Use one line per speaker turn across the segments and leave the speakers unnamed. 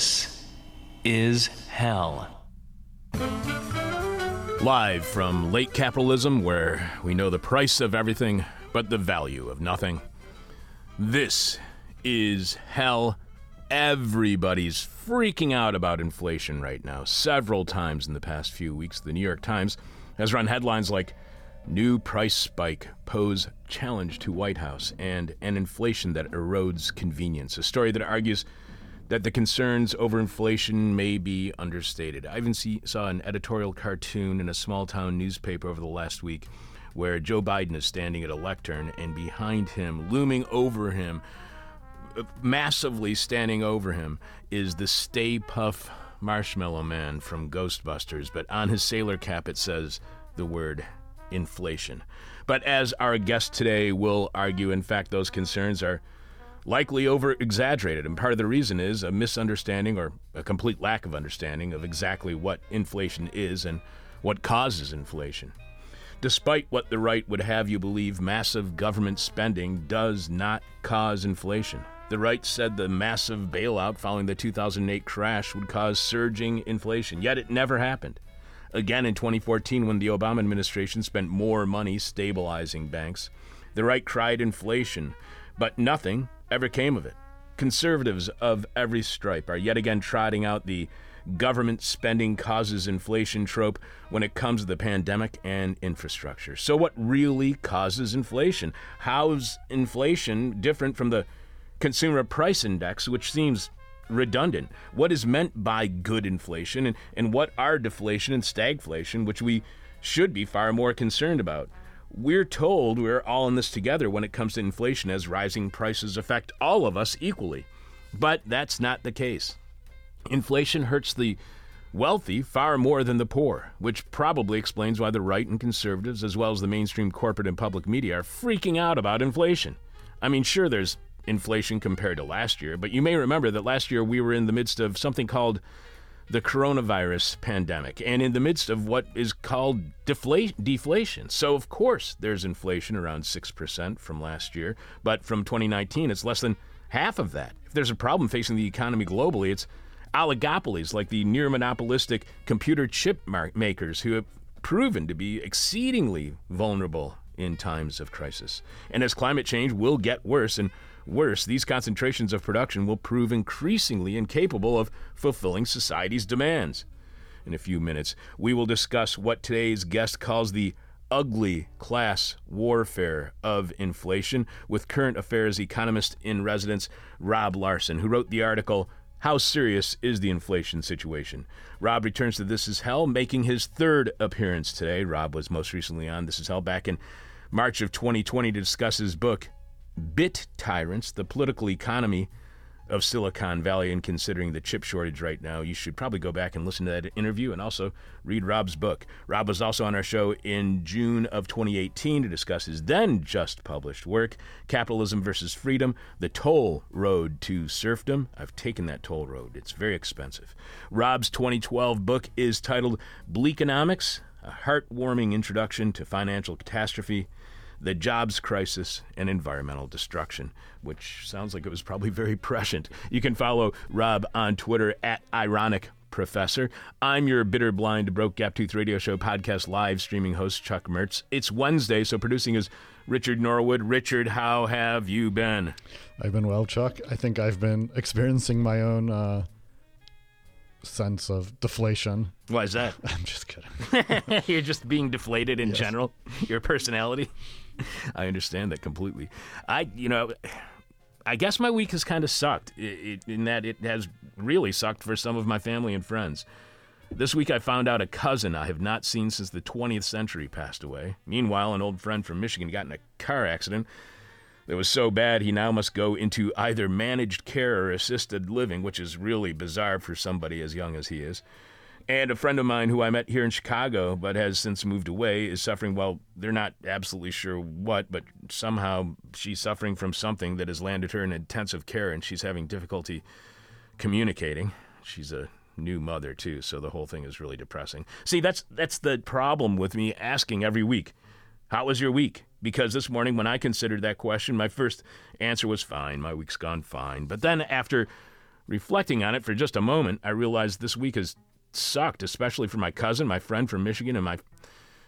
This is hell.
Live from late capitalism, where we know the price of everything but the value of nothing. This is hell. Everybody's freaking out about inflation right now. Several times in the past few weeks, the New York Times has run headlines like New price spike pose challenge to White House and an inflation that erodes convenience. A story that argues that the concerns over inflation may be understated. I even see, saw an editorial cartoon in a small town newspaper over the last week where Joe Biden is standing at a lectern and behind him, looming over him, massively standing over him, is the Stay Puft Marshmallow Man from Ghostbusters. But on his sailor cap it says the word inflation. But as our guest today will argue, in fact, those concerns are likely over exaggerated. And part of the reason is a misunderstanding or a complete lack of understanding of exactly what inflation is and what causes inflation. Despite what the right would have you believe, massive government spending does not cause inflation. The right said the massive bailout following the 2008 crash would cause surging inflation, yet it never happened. Again in 2014, when the Obama administration spent more money stabilizing banks, the right cried inflation, but nothing ever came of it. Conservatives of every stripe are yet again trotting out the government spending causes inflation trope when it comes to the pandemic and infrastructure. So, what really causes inflation? How is inflation different from the consumer price index, which seems redundant. What is meant by good inflation and, and what are deflation and stagflation, which we should be far more concerned about? We're told we're all in this together when it comes to inflation, as rising prices affect all of us equally. But that's not the case. Inflation hurts the wealthy far more than the poor, which probably explains why the right and conservatives, as well as the mainstream corporate and public media, are freaking out about inflation. I mean, sure, there's inflation compared to last year. But you may remember that last year we were in the midst of something called the coronavirus pandemic and in the midst of what is called defla- deflation. So, of course, there's inflation around 6% from last year, but from 2019, it's less than half of that. If there's a problem facing the economy globally, it's oligopolies like the near monopolistic computer chip mar- makers who have proven to be exceedingly vulnerable in times of crisis. And as climate change will get worse and Worse, these concentrations of production will prove increasingly incapable of fulfilling society's demands. In a few minutes, we will discuss what today's guest calls the ugly class warfare of inflation with current affairs economist in residence Rob Larson, who wrote the article How Serious is the Inflation Situation? Rob returns to This Is Hell, making his third appearance today. Rob was most recently on This Is Hell back in March of 2020 to discuss his book, bit tyrants, the political economy of Silicon Valley, and considering the chip shortage right now, you should probably go back and listen to that interview and also read Rob's book. Rob was also on our show in June of 2018 to discuss his then just published work, Capitalism versus Freedom The Toll Road to Serfdom. I've taken that toll road, it's very expensive. Rob's 2012 book is titled Bleakonomics A Heartwarming Introduction to Financial Catastrophe the jobs crisis, and environmental destruction, which sounds like it was probably very prescient. You can follow Rob on Twitter at Ironic Professor. I'm your bitter, blind, broke gap tooth radio show podcast live streaming host, Chuck Mertz. It's Wednesday, so producing is Richard Norwood. Richard, how have you been?
I've been well, Chuck. I think I've been experiencing my own uh, sense of deflation.
Why is that?
I'm just kidding.
You're just being deflated in
Yes.
general, your personality. I understand that completely. I, you know, I guess my week has kind of sucked in that it has really sucked for some of my family and friends. This week I found out a cousin I have not seen since the 20th century passed away. Meanwhile, an old friend from Michigan got in a car accident that was so bad he now must go into either managed care or assisted living, which is really bizarre for somebody as young as he is. And a friend of mine who I met here in Chicago but has since moved away is suffering, well, they're not absolutely sure what, but somehow she's suffering from something that has landed her in intensive care and she's having difficulty communicating. She's a new mother too, so the whole thing is really depressing. See, that's that's the problem with me asking every week. How was your week? Because this morning when I considered that question, my first answer was fine. My week's gone fine. But then after Reflecting on it for just a moment, I realized this week has sucked, especially for my cousin, my friend from Michigan, and my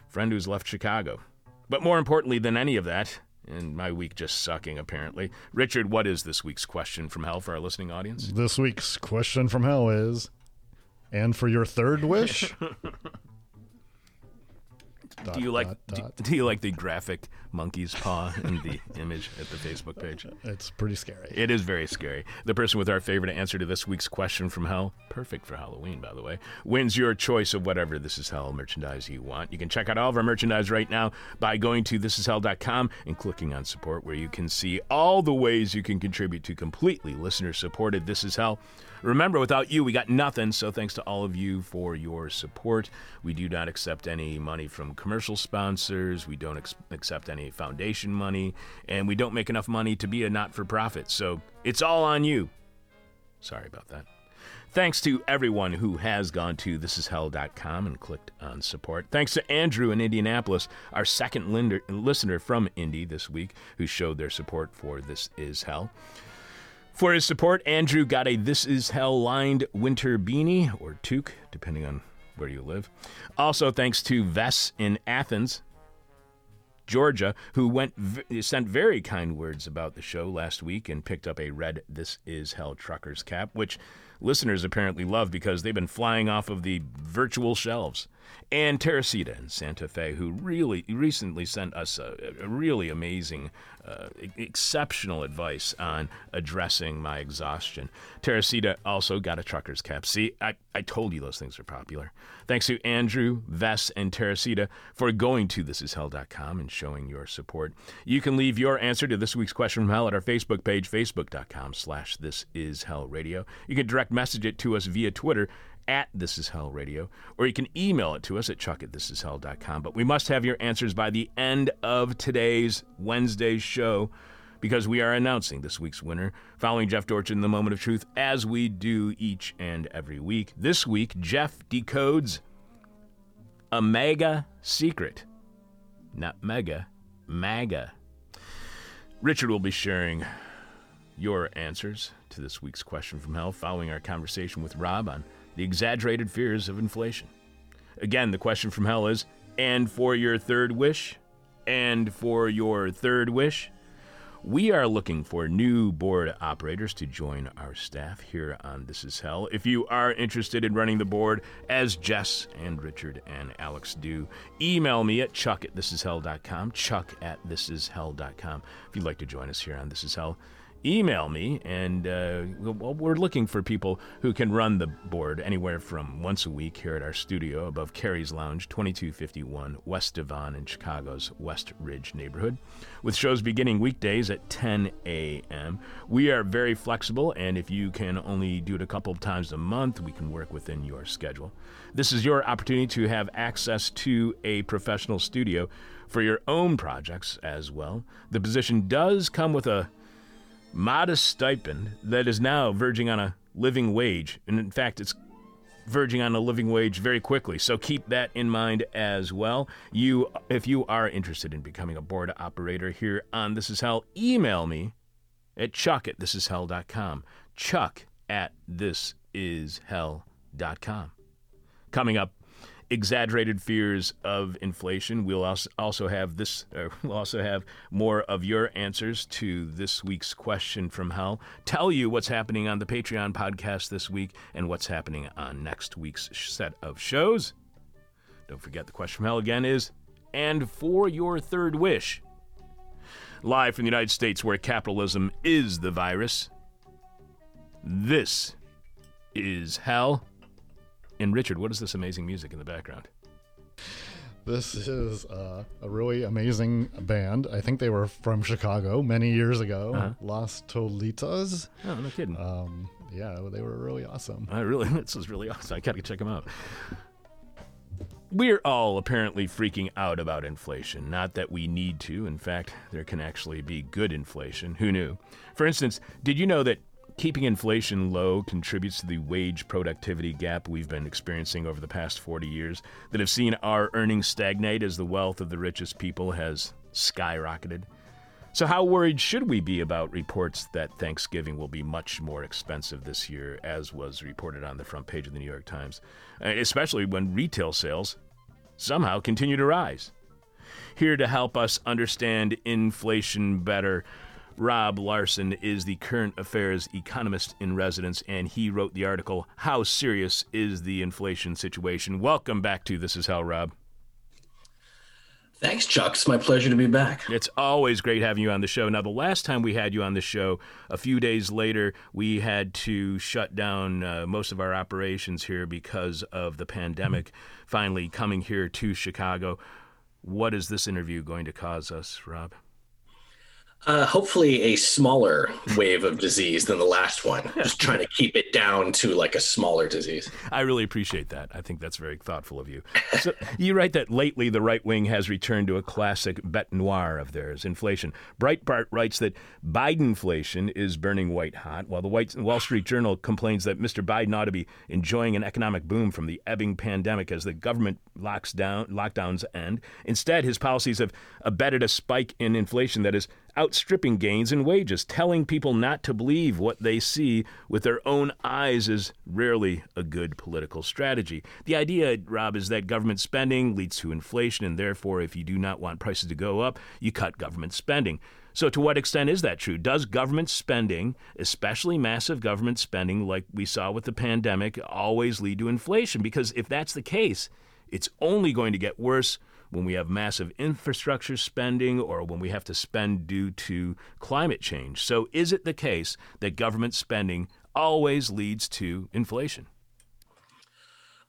friend who's left Chicago. But more importantly than any of that, and my week just sucking apparently. Richard, what is this week's question from hell for our listening audience?
This week's question from hell is, and for your third wish?
do you like do, do you like the graphic monkey's paw in the image at the Facebook page?
It's pretty scary.
It is very scary. The person with our favorite answer to this week's question from hell, perfect for Halloween, by the way, wins your choice of whatever This Is Hell merchandise you want. You can check out all of our merchandise right now by going to thisishell.com and clicking on support, where you can see all the ways you can contribute to completely listener supported This Is Hell. Remember, without you, we got nothing. So thanks to all of you for your support. We do not accept any money from commercial sponsors. We don't ex- accept any foundation money, and we don't make enough money to be a not-for-profit. So it's all on you. Sorry about that. Thanks to everyone who has gone to thisishell.com and clicked on support. Thanks to Andrew in Indianapolis, our second linder, listener from Indy this week, who showed their support for This Is Hell. For his support, Andrew got a This Is Hell lined winter beanie or toque, depending on where you live. Also, thanks to Vess in Athens, Georgia, who went sent very kind words about the show last week and picked up a red This Is Hell truckers cap, which listeners apparently love because they've been flying off of the virtual shelves. And Teresita in Santa Fe, who really recently sent us a, a really amazing, uh, exceptional advice on addressing my exhaustion. Teresita also got a trucker's cap. See, I, I told you those things are popular. Thanks to Andrew, Vess, and Teresita for going to thisishell.com and showing your support. You can leave your answer to this week's question from hell at our Facebook page, facebook.com slash this is hell radio. You can direct message it to us via Twitter at This Is Hell Radio, or you can email it to us at chuck at thisishell.com. But we must have your answers by the end of today's Wednesday show because we are announcing this week's winner following Jeff Dorchin in the moment of truth as we do each and every week. This week, Jeff decodes a mega secret. Not mega, MAGA. Richard will be sharing your answers to this week's question from hell following our conversation with Rob on the exaggerated fears of inflation. Again, the question from hell is and for your third wish, and for your third wish, we are looking for new board operators to join our staff here on This Is Hell. If you are interested in running the board, as Jess and Richard and Alex do, email me at chuck at thisishell.com, chuck at thisishell.com. If you'd like to join us here on This Is Hell, email me, and uh, we're looking for people who can run the board anywhere from once a week here at our studio above Carrie's Lounge, 2251 West Devon in Chicago's West Ridge neighborhood, with shows beginning weekdays at 10 a.m. We are very flexible, and if you can only do it a couple of times a month, we can work within your schedule. This is your opportunity to have access to a professional studio for your own projects as well. The position does come with a modest stipend that is now verging on a living wage. And in fact, it's verging on a living wage very quickly. So keep that in mind as well. You, if you are interested in becoming a board operator here on This Is Hell, email me at chuck at thisishell.com. Chuck at thisishell.com. Coming up exaggerated fears of inflation. We'll also have this. Uh, we'll also have more of your answers to this week's question from hell. Tell you what's happening on the Patreon podcast this week and what's happening on next week's set of shows. Don't forget the question from hell again is, and for your third wish. Live from the United States, where capitalism is the virus. This is hell. And Richard, what is this amazing music in the background?
This is uh, a really amazing band. I think they were from Chicago many years ago. Uh-huh. Las Tolitas.
Oh, no kidding.
Um, yeah, they were really awesome.
I really, this was really awesome. I got to go check them out. We're all apparently freaking out about inflation. Not that we need to. In fact, there can actually be good inflation. Who knew? For instance, did you know that Keeping inflation low contributes to the wage productivity gap we've been experiencing over the past 40 years that have seen our earnings stagnate as the wealth of the richest people has skyrocketed. So, how worried should we be about reports that Thanksgiving will be much more expensive this year, as was reported on the front page of the New York Times, uh, especially when retail sales somehow continue to rise? Here to help us understand inflation better, Rob Larson is the current affairs economist in residence, and he wrote the article, How Serious is the Inflation Situation? Welcome back to This Is Hell, Rob.
Thanks, Chuck. It's my pleasure to be back.
It's always great having you on the show. Now, the last time we had you on the show, a few days later, we had to shut down uh, most of our operations here because of the pandemic finally coming here to Chicago. What is this interview going to cause us, Rob?
Uh, hopefully, a smaller wave of disease than the last one. Just trying to keep it down to like a smaller disease.
I really appreciate that. I think that's very thoughtful of you. So, you write that lately the right wing has returned to a classic bete noir of theirs, inflation. Breitbart writes that Bidenflation is burning white hot, while the Wall Street Journal complains that Mr. Biden ought to be enjoying an economic boom from the ebbing pandemic as the government locks down lockdowns end. Instead, his policies have abetted a spike in inflation that is outstripping gains in wages. Telling people not to believe what they see with their own eyes is rarely a good political strategy. The idea, Rob, is that government spending leads to inflation, and therefore, if you do not want prices to go up, you cut government spending. So, to what extent is that true? Does government spending, especially massive government spending like we saw with the pandemic, always lead to inflation? Because if that's the case, it's only going to get worse when we have massive infrastructure spending or when we have to spend due to climate change. So, is it the case that government spending always leads to inflation?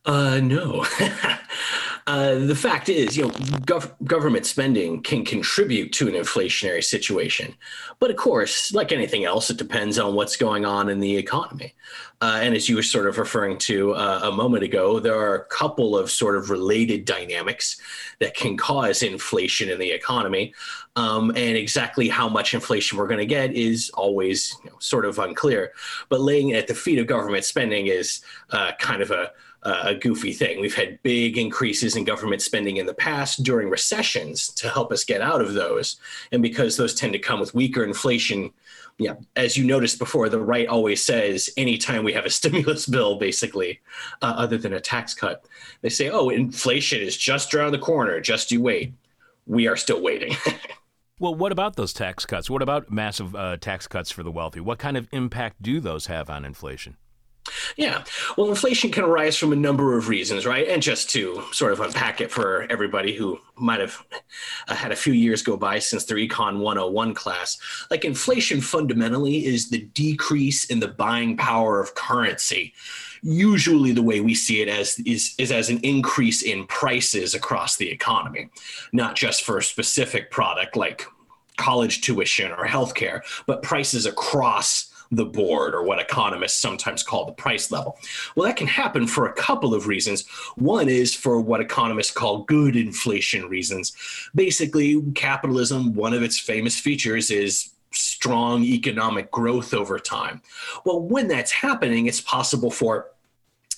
Uh, no. uh, the fact is, you know, gov- government spending can contribute to an inflationary situation. But of course, like anything else, it depends on what's going on in the economy. Uh, and as you were sort of referring to uh, a moment ago, there are a couple of sort of related dynamics that can cause inflation in the economy. Um, and exactly how much inflation we're going to get is always you know, sort of unclear. But laying it at the feet of government spending is uh, kind of a a goofy thing. We've had big increases in government spending in the past during recessions to help us get out of those. And because those tend to come with weaker inflation, yeah, as you noticed before, the right always says anytime we have a stimulus bill, basically, uh, other than a tax cut, they say, oh, inflation is just around the corner, just you wait. We are still waiting.
well, what about those tax cuts? What about massive uh, tax cuts for the wealthy? What kind of impact do those have on inflation?
Yeah. Well, inflation can arise from a number of reasons, right? And just to sort of unpack it for everybody who might have uh, had a few years go by since their Econ 101 class, like inflation fundamentally is the decrease in the buying power of currency. Usually, the way we see it as is, is as an increase in prices across the economy, not just for a specific product like college tuition or healthcare, but prices across the board or what economists sometimes call the price level. Well, that can happen for a couple of reasons. One is for what economists call good inflation reasons. Basically, capitalism, one of its famous features is strong economic growth over time. Well, when that's happening, it's possible for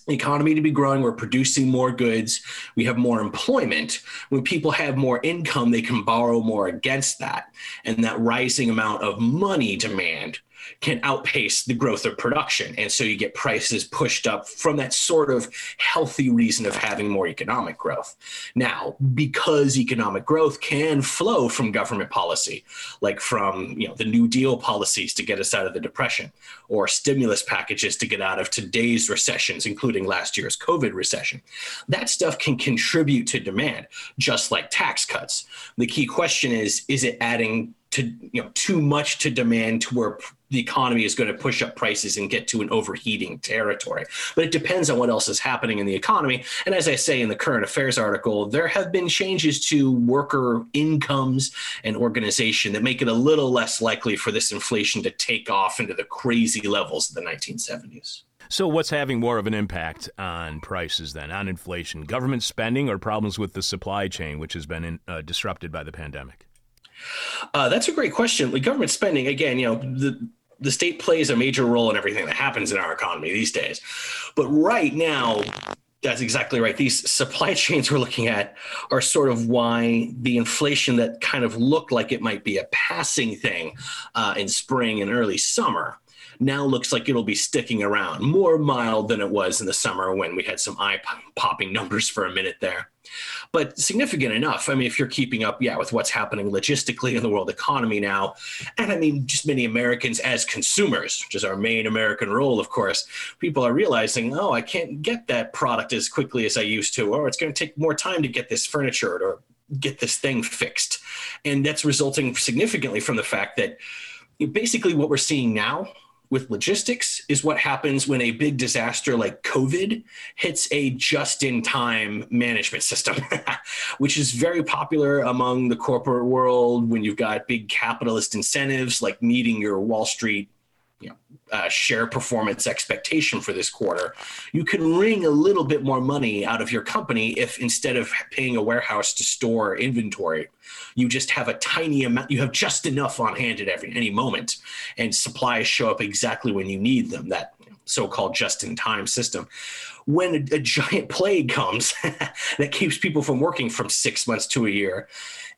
economy to be growing, we're producing more goods, we have more employment. When people have more income, they can borrow more against that. And that rising amount of money demand can outpace the growth of production. And so you get prices pushed up from that sort of healthy reason of having more economic growth. Now, because economic growth can flow from government policy, like from you know the New Deal policies to get us out of the depression, or stimulus packages to get out of today's recessions, including last year's COVID recession, that stuff can contribute to demand, just like tax cuts. The key question is, is it adding to you know too much to demand to where the economy is going to push up prices and get to an overheating territory. But it depends on what else is happening in the economy. And as I say in the current affairs article, there have been changes to worker incomes and organization that make it a little less likely for this inflation to take off into the crazy levels of the 1970s.
So, what's having more of an impact on prices then, on inflation? Government spending or problems with the supply chain, which has been in, uh, disrupted by the pandemic?
Uh, that's a great question. Like government spending, again, you know, the the state plays a major role in everything that happens in our economy these days. But right now, That's exactly right. These supply chains we're looking at are sort of why the inflation that kind of looked like it might be a passing thing uh, in spring and early summer now looks like it'll be sticking around, more mild than it was in the summer when we had some eye popping numbers for a minute there but significant enough. I mean, if you're keeping up, yeah, with what's happening logistically in the world economy now, and I mean, just many Americans as consumers, which is our main American role, of course, people are realizing, oh, I can't get that product as quickly as I used to, or it's going to take more time to get this furniture or get this thing fixed. And that's resulting significantly from the fact that basically what we're seeing now with logistics is what happens when a big disaster like COVID hits a just in time management system, which is very popular among the corporate world when you've got big capitalist incentives like meeting your Wall Street uh, share performance expectation for this quarter, you can wring a little bit more money out of your company if instead of paying a warehouse to store inventory, you just have a tiny amount, you have just enough on hand at every any moment, and supplies show up exactly when you need them. That so-called just-in-time system. When a, a giant plague comes that keeps people from working from six months to a year,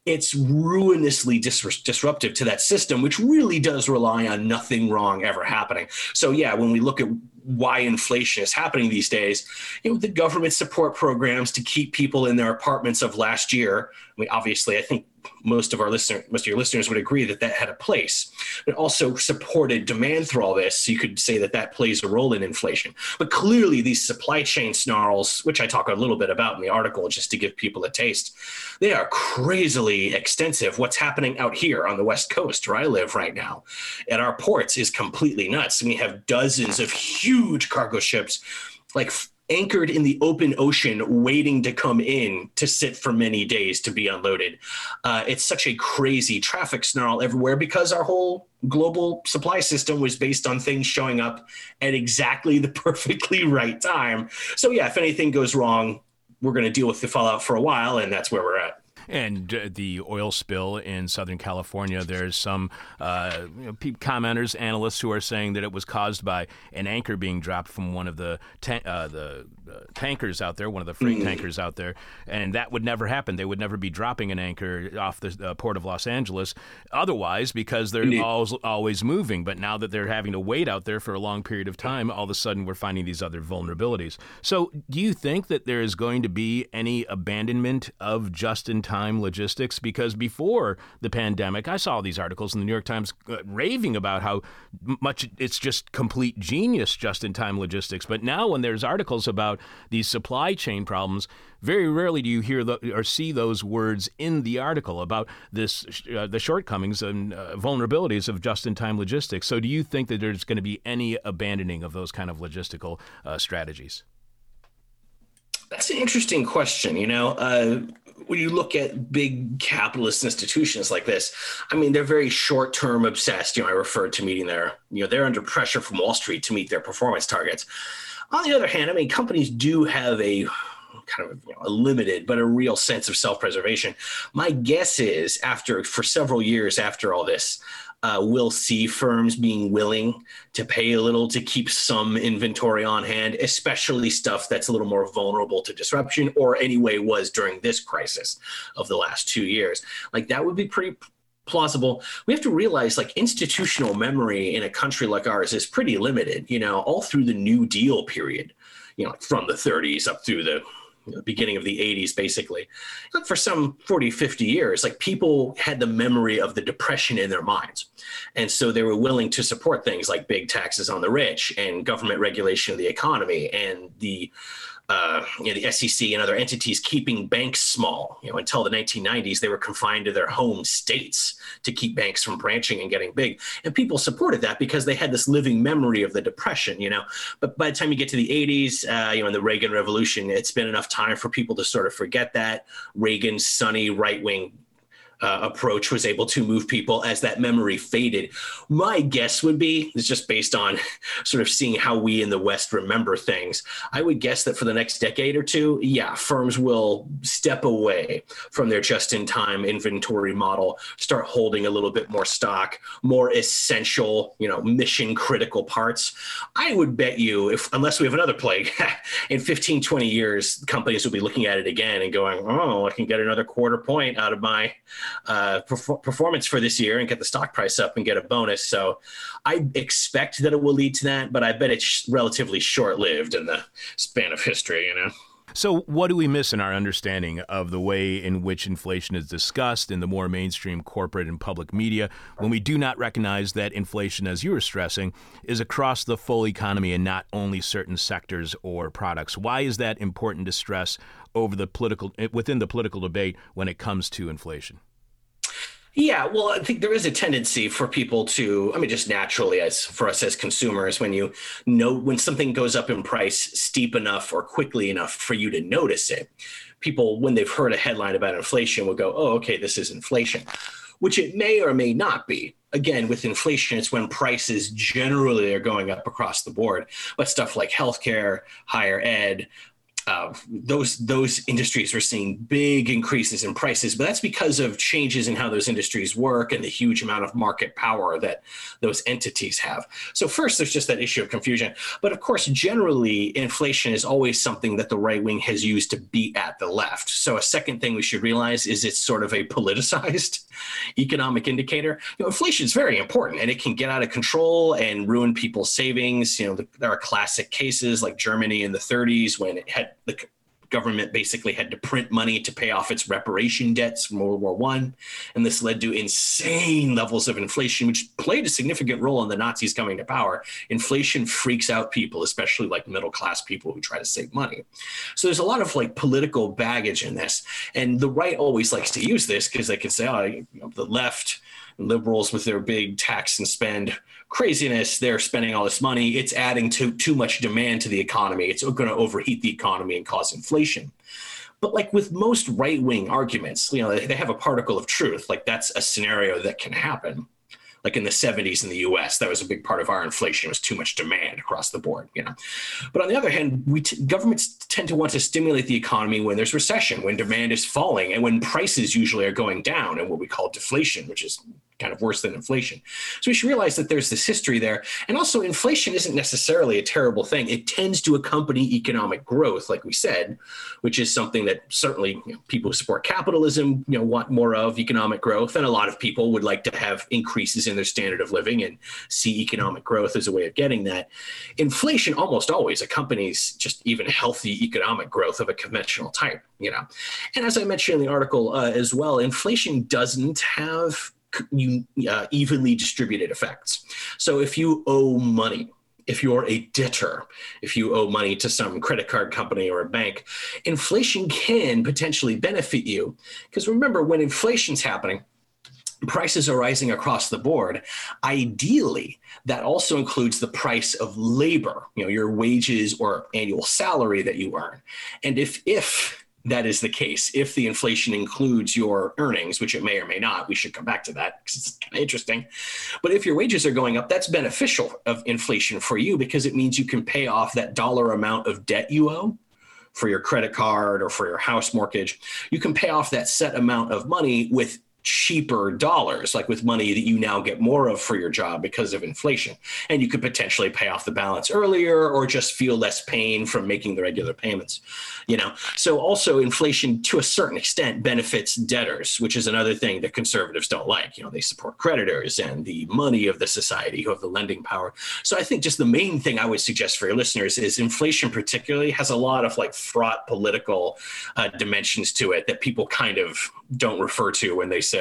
it's ruinously dis- disruptive to that system, which really does rely on nothing wrong ever happening. So, yeah, when we look at why inflation is happening these days, you know, the government support programs to keep people in their apartments of last year. I mean, obviously, I think most of our listeners, most of your listeners would agree that that had a place. But also supported demand through all this. So you could say that that plays a role in inflation. But clearly, these supply chain snarls, which I talk a little bit about in the article, just to give people a taste, they are crazily extensive. What's happening out here on the West Coast, where I live right now, at our ports, is completely nuts. We have dozens of huge cargo ships, like anchored in the open ocean, waiting to come in to sit for many days to be unloaded. Uh, it's such a crazy traffic snarl everywhere because our whole global supply system was based on things showing up at exactly the perfectly right time. So, yeah, if anything goes wrong, we're going to deal with the fallout for a while, and that's where we're at.
And uh, the oil spill in Southern California, there's some uh, you know, commenters, analysts who are saying that it was caused by an anchor being dropped from one of the ta- uh, the tankers out there, one of the freight mm. tankers out there, and that would never happen. They would never be dropping an anchor off the uh, port of Los Angeles otherwise because they're always, always moving. But now that they're having to wait out there for a long period of time, all of a sudden we're finding these other vulnerabilities. So, do you think that there is going to be any abandonment of just in time? time logistics because before the pandemic, I saw these articles in the New York Times uh, raving about how much it's just complete genius just in time logistics. But now, when there's articles about these supply chain problems, very rarely do you hear the, or see those words in the article about this uh, the shortcomings and uh, vulnerabilities of just-in-time logistics. So, do you think that there's going to be any abandoning of those kind of logistical uh, strategies?
That's an interesting question. You know, uh, when you look at big capitalist institutions like this, I mean, they're very short term obsessed. You know, I referred to meeting their, you know, they're under pressure from Wall Street to meet their performance targets. On the other hand, I mean, companies do have a kind of you know, a limited but a real sense of self-preservation. My guess is after for several years after all this, uh, we'll see firms being willing to pay a little to keep some inventory on hand, especially stuff that's a little more vulnerable to disruption or anyway was during this crisis of the last two years. Like that would be pretty plausible. We have to realize like institutional memory in a country like ours is pretty limited, you know, all through the New Deal period, you know, from the 30s up through the beginning of the 80s basically for some 40 50 years like people had the memory of the depression in their minds and so they were willing to support things like big taxes on the rich and government regulation of the economy and the uh, you know, the SEC and other entities keeping banks small. You know, until the 1990s, they were confined to their home states to keep banks from branching and getting big. And people supported that because they had this living memory of the Depression. You know, but by the time you get to the 80s, uh, you know, in the Reagan Revolution, it's been enough time for people to sort of forget that Reagan's sunny right wing uh, approach was able to move people as that memory faded. My guess would be, it's just based on sort of seeing how we in the West remember things. I would guess that for the next decade or two, yeah, firms will step away from their just in time inventory model, start holding a little bit more stock, more essential, you know, mission critical parts. I would bet you, if unless we have another plague, in 15, 20 years, companies will be looking at it again and going, oh, I can get another quarter point out of my uh, perfor- performance for this year and get the stock price up and get a bonus. So I expect that it will lead to that, but I bet it's relatively short lived in the span of history, you know?
So, what do we miss in our understanding of the way in which inflation is discussed in the more mainstream corporate and public media when we do not recognize that inflation, as you were stressing, is across the full economy and not only certain sectors or products? Why is that important to stress over the political within the political debate when it comes to inflation?
Yeah, well, I think there is a tendency for people to, I mean, just naturally, as for us as consumers, when you know when something goes up in price steep enough or quickly enough for you to notice it, people, when they've heard a headline about inflation, will go, oh, okay, this is inflation, which it may or may not be. Again, with inflation, it's when prices generally are going up across the board. But stuff like healthcare, higher ed, uh, those those industries are seeing big increases in prices, but that's because of changes in how those industries work and the huge amount of market power that those entities have. So first, there's just that issue of confusion, but of course, generally, inflation is always something that the right wing has used to beat at the left. So a second thing we should realize is it's sort of a politicized economic indicator. You know, inflation is very important, and it can get out of control and ruin people's savings. You know, there are classic cases like Germany in the 30s when it had the government basically had to print money to pay off its reparation debts from World War One, and this led to insane levels of inflation, which played a significant role in the Nazis coming to power. Inflation freaks out people, especially like middle class people who try to save money. So there's a lot of like political baggage in this, and the right always likes to use this because they can say, "Oh, you know, the left." Liberals with their big tax and spend craziness they're spending all this money. It's adding to too much demand to the economy. It's going to overheat the economy and cause inflation. But like with most right-wing arguments you know they have a particle of truth. Like that's a scenario that can happen like in the 70s in the US that was a big part of our inflation It was too much demand across the board you know but on the other hand we t- governments tend to want to stimulate the economy when there's recession when demand is falling and when prices usually are going down and what we call deflation which is kind of worse than inflation. So we should realize that there's this history there. And also, inflation isn't necessarily a terrible thing. It tends to accompany economic growth, like we said, which is something that certainly you know, people who support capitalism you know, want more of economic growth. And a lot of people would like to have increases their standard of living and see economic growth as a way of getting that. Inflation almost always accompanies just even healthy economic growth of a conventional type, you know. And as I mentioned in the article uh, as well, inflation doesn't have uh, evenly distributed effects. So if you owe money, if you're a debtor, if you owe money to some credit card company or a bank, inflation can potentially benefit you. Because remember, when inflation's happening, prices are rising across the board. Ideally, that also includes the price of labor, you know, your wages or annual salary that you earn. And if if that is the case. If the inflation includes your earnings, which it may or may not, we should come back to that because it's kind of interesting. But if your wages are going up, that's beneficial of inflation for you because it means you can pay off that dollar amount of debt you owe for your credit card or for your house mortgage. You can pay off that set amount of money with cheaper dollars, like with money that you now get more of for your job because of inflation. And you could potentially pay off the balance earlier or just feel less pain from making the regular payments. You know, so also inflation to a certain extent benefits debtors, which is another thing that conservatives don't like. You know, they support creditors and the money of the society who have the lending power. So I think just the main thing I would suggest for your listeners is inflation particularly has a lot of like fraught political uh, dimensions to it that people kind of don't refer to when they say,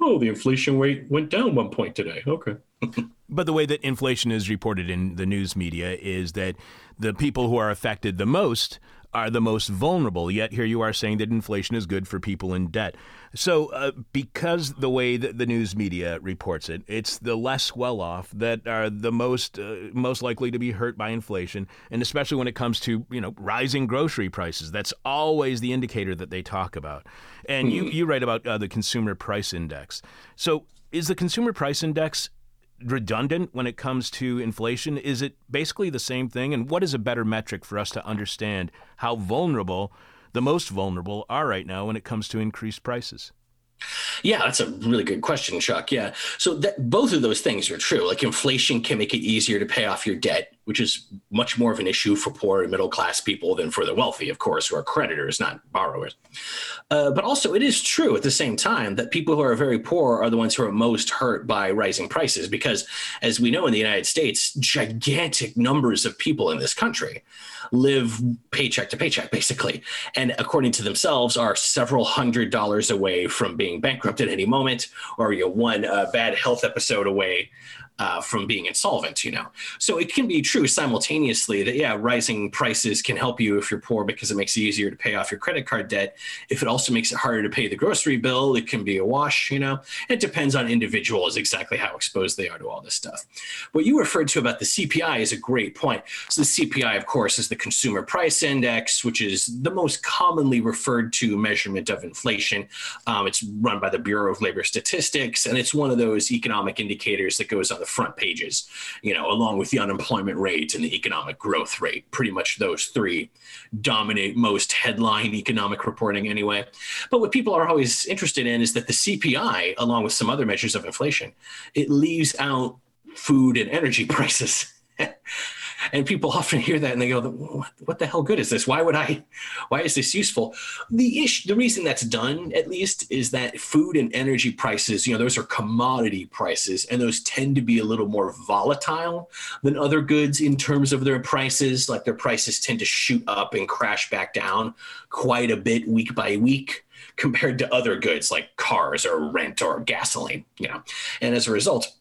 "Oh, the inflation rate went down one point today." Okay.
but the way that inflation is reported in the news media is that the people who are affected the most are the most vulnerable. Yet here you are saying that inflation is good for people in debt. So, uh, because the way that the news media reports it, it's the less well off that are the most uh, most likely to be hurt by inflation, and especially when it comes to you know rising grocery prices. That's always the indicator that they talk about. And mm-hmm. you you write about uh, the consumer price index. So, is the consumer price index redundant when it comes to inflation? Is it basically the same thing? And what is a better metric for us to understand how vulnerable the most vulnerable are right now when it comes to increased prices?
Yeah, that's a really good question, Chuck. Yeah. So that, both of those things are true. Like inflation can make it easier to pay off your debt, which is much more of an issue for poor and middle class people than for the wealthy, of course, who are creditors, not borrowers. Uh, but also, it is true at the same time that people who are very poor are the ones who are most hurt by rising prices because, as we know in the United States, gigantic numbers of people in this country live paycheck to paycheck, basically. And according to themselves, are several hundred dollars away from being bankrupt at any moment, or you know, one uh, bad health episode away uh, from being insolvent, you know. So it can be true simultaneously that, yeah, rising prices can help you if you're poor because it makes it easier to pay off your credit card debt. If it also makes it harder to pay the grocery bill, it can be a wash, you know. It depends on individuals exactly how exposed they are to all this stuff. What you referred to about the CPI is a great point. So the CPI, of course, is the Consumer Price Index, which is the most commonly referred to measurement of inflation. Um, it's run by the Bureau of Labor Statistics, and it's one of those economic indicators that goes on the front pages, you know, along with the unemployment rate and the economic growth rate. Pretty much those three dominate most headline economic reporting anyway. But what people are always interested in is that the CPI, along with some other measures of inflation, it leaves out food and energy prices. And people often hear that and they go what the hell good is this? Why would i why is this useful? The issue the reason that's done at least is that food and energy prices you know those are commodity prices and those tend to be a little more volatile than other goods in terms of their prices. Like their prices tend to shoot up and crash back down quite a bit week by week compared to other goods like cars or rent or gasoline you know. And as a result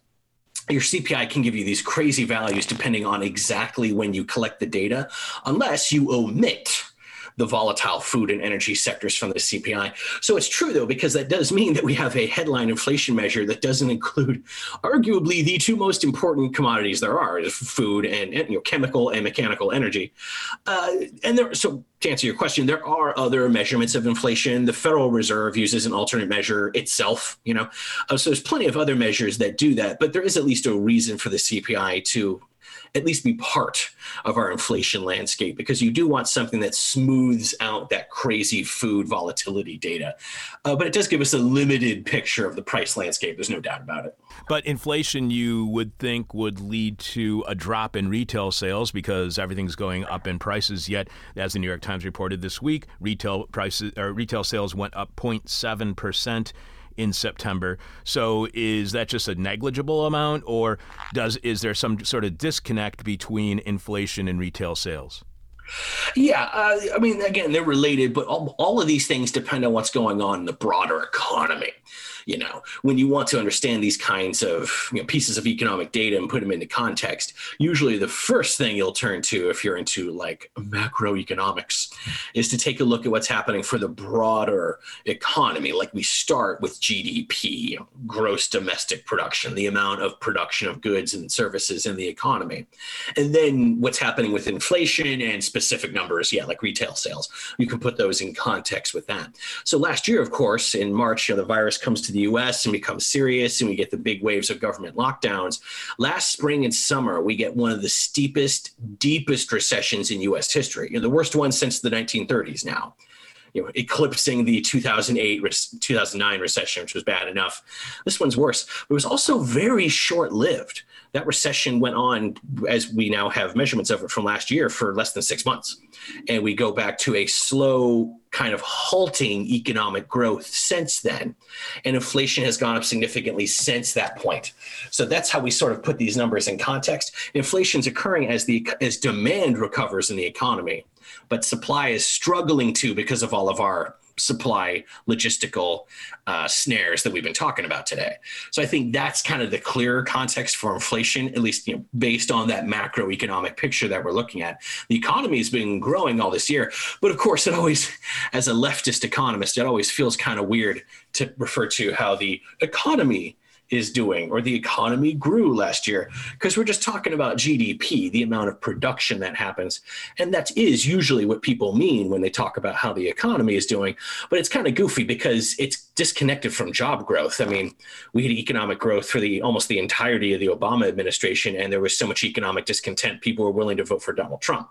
your CPI can give you these crazy values depending on exactly when you collect the data, unless you omit the volatile food and energy sectors from the CPI. So it's true though, because that does mean that we have a headline inflation measure that doesn't include arguably the two most important commodities there are: food and, you know chemical and mechanical energy. Uh, and there, so to answer your question, there are other measurements of inflation. The Federal Reserve uses an alternate measure itself, you know. Uh, so there's plenty of other measures that do that, but there is at least a reason for the CPI to at least be part of our inflation landscape because you do want something that smooths out that crazy food volatility data. Uh, but it does give us a limited picture of the price landscape. There's no doubt about it.
But inflation, you would think, would lead to a drop in retail sales because everything's going up in prices. Yet, as the New York Times reported this week, retail prices or retail sales went up 0.7 percent in September. So is that just a negligible amount, or does is there some sort of disconnect between inflation and retail sales?
Yeah, uh, I mean, again, they're related, but all, all of these things depend on what's going on in the broader economy you know when you want to understand these kinds of you know, pieces of economic data and put them into context usually the first thing you'll turn to if you're into like macroeconomics is to take a look at what's happening for the broader economy. Like we start with gdp gross domestic production the amount of production of goods and services in the economy. And then what's happening with inflation and specific numbers yeah like retail sales. You can put those in context with that. So last year of course in march you know, the virus comes to the US and becomes serious and we get the big waves of government lockdowns. Last spring and summer, we get one of the steepest, deepest recessions in US history, you know, the worst one since the 1930s now. You know, eclipsing the 2008 2009 recession, which was bad enough. This one's worse. It was also very short lived that recession went on, as we now have measurements of it from last year, for less than six months. And we go back to a slow, kind of halting economic growth since then. And inflation has gone up significantly since that point. So that's how we sort of put these numbers in context. Inflation is occurring as the as demand recovers in the economy, but supply is struggling to because of all of our supply logistical uh, snares that we've been talking about today. So I think that's kind of the clearer context for inflation, at least you know, based on that macroeconomic picture that we're looking at. The economy has been growing all this year, but of course, it always, as a leftist economist, it always feels kind of weird to refer to how the economy is doing or the economy grew last year because we're just talking about GDP, the amount of production that happens. And that is usually what people mean when they talk about how the economy is doing. But it's kind of goofy because it's disconnected from job growth. I mean, we had economic growth for the almost the entirety of the Obama administration, and there was so much economic discontent, people were willing to vote for Donald Trump.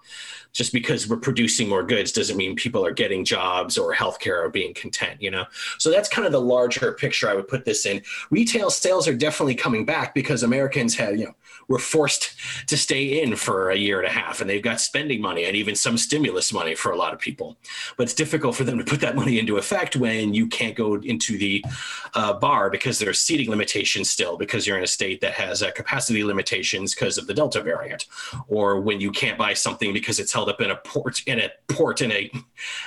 Just because we're producing more goods doesn't mean people are getting jobs or healthcare or being content, you know? So that's kind of the larger picture I would put this in. Retail sales are definitely coming back because Americans had, you know, were forced to stay in for a year and a half and they've got spending money and even some stimulus money for a lot of people. But it's difficult for them to put that money into effect when you can't go into the uh, bar because there's seating limitations still because you're in a state that has uh, capacity limitations because of the Delta variant, or when you can't buy something because it's held up in a port in a port in a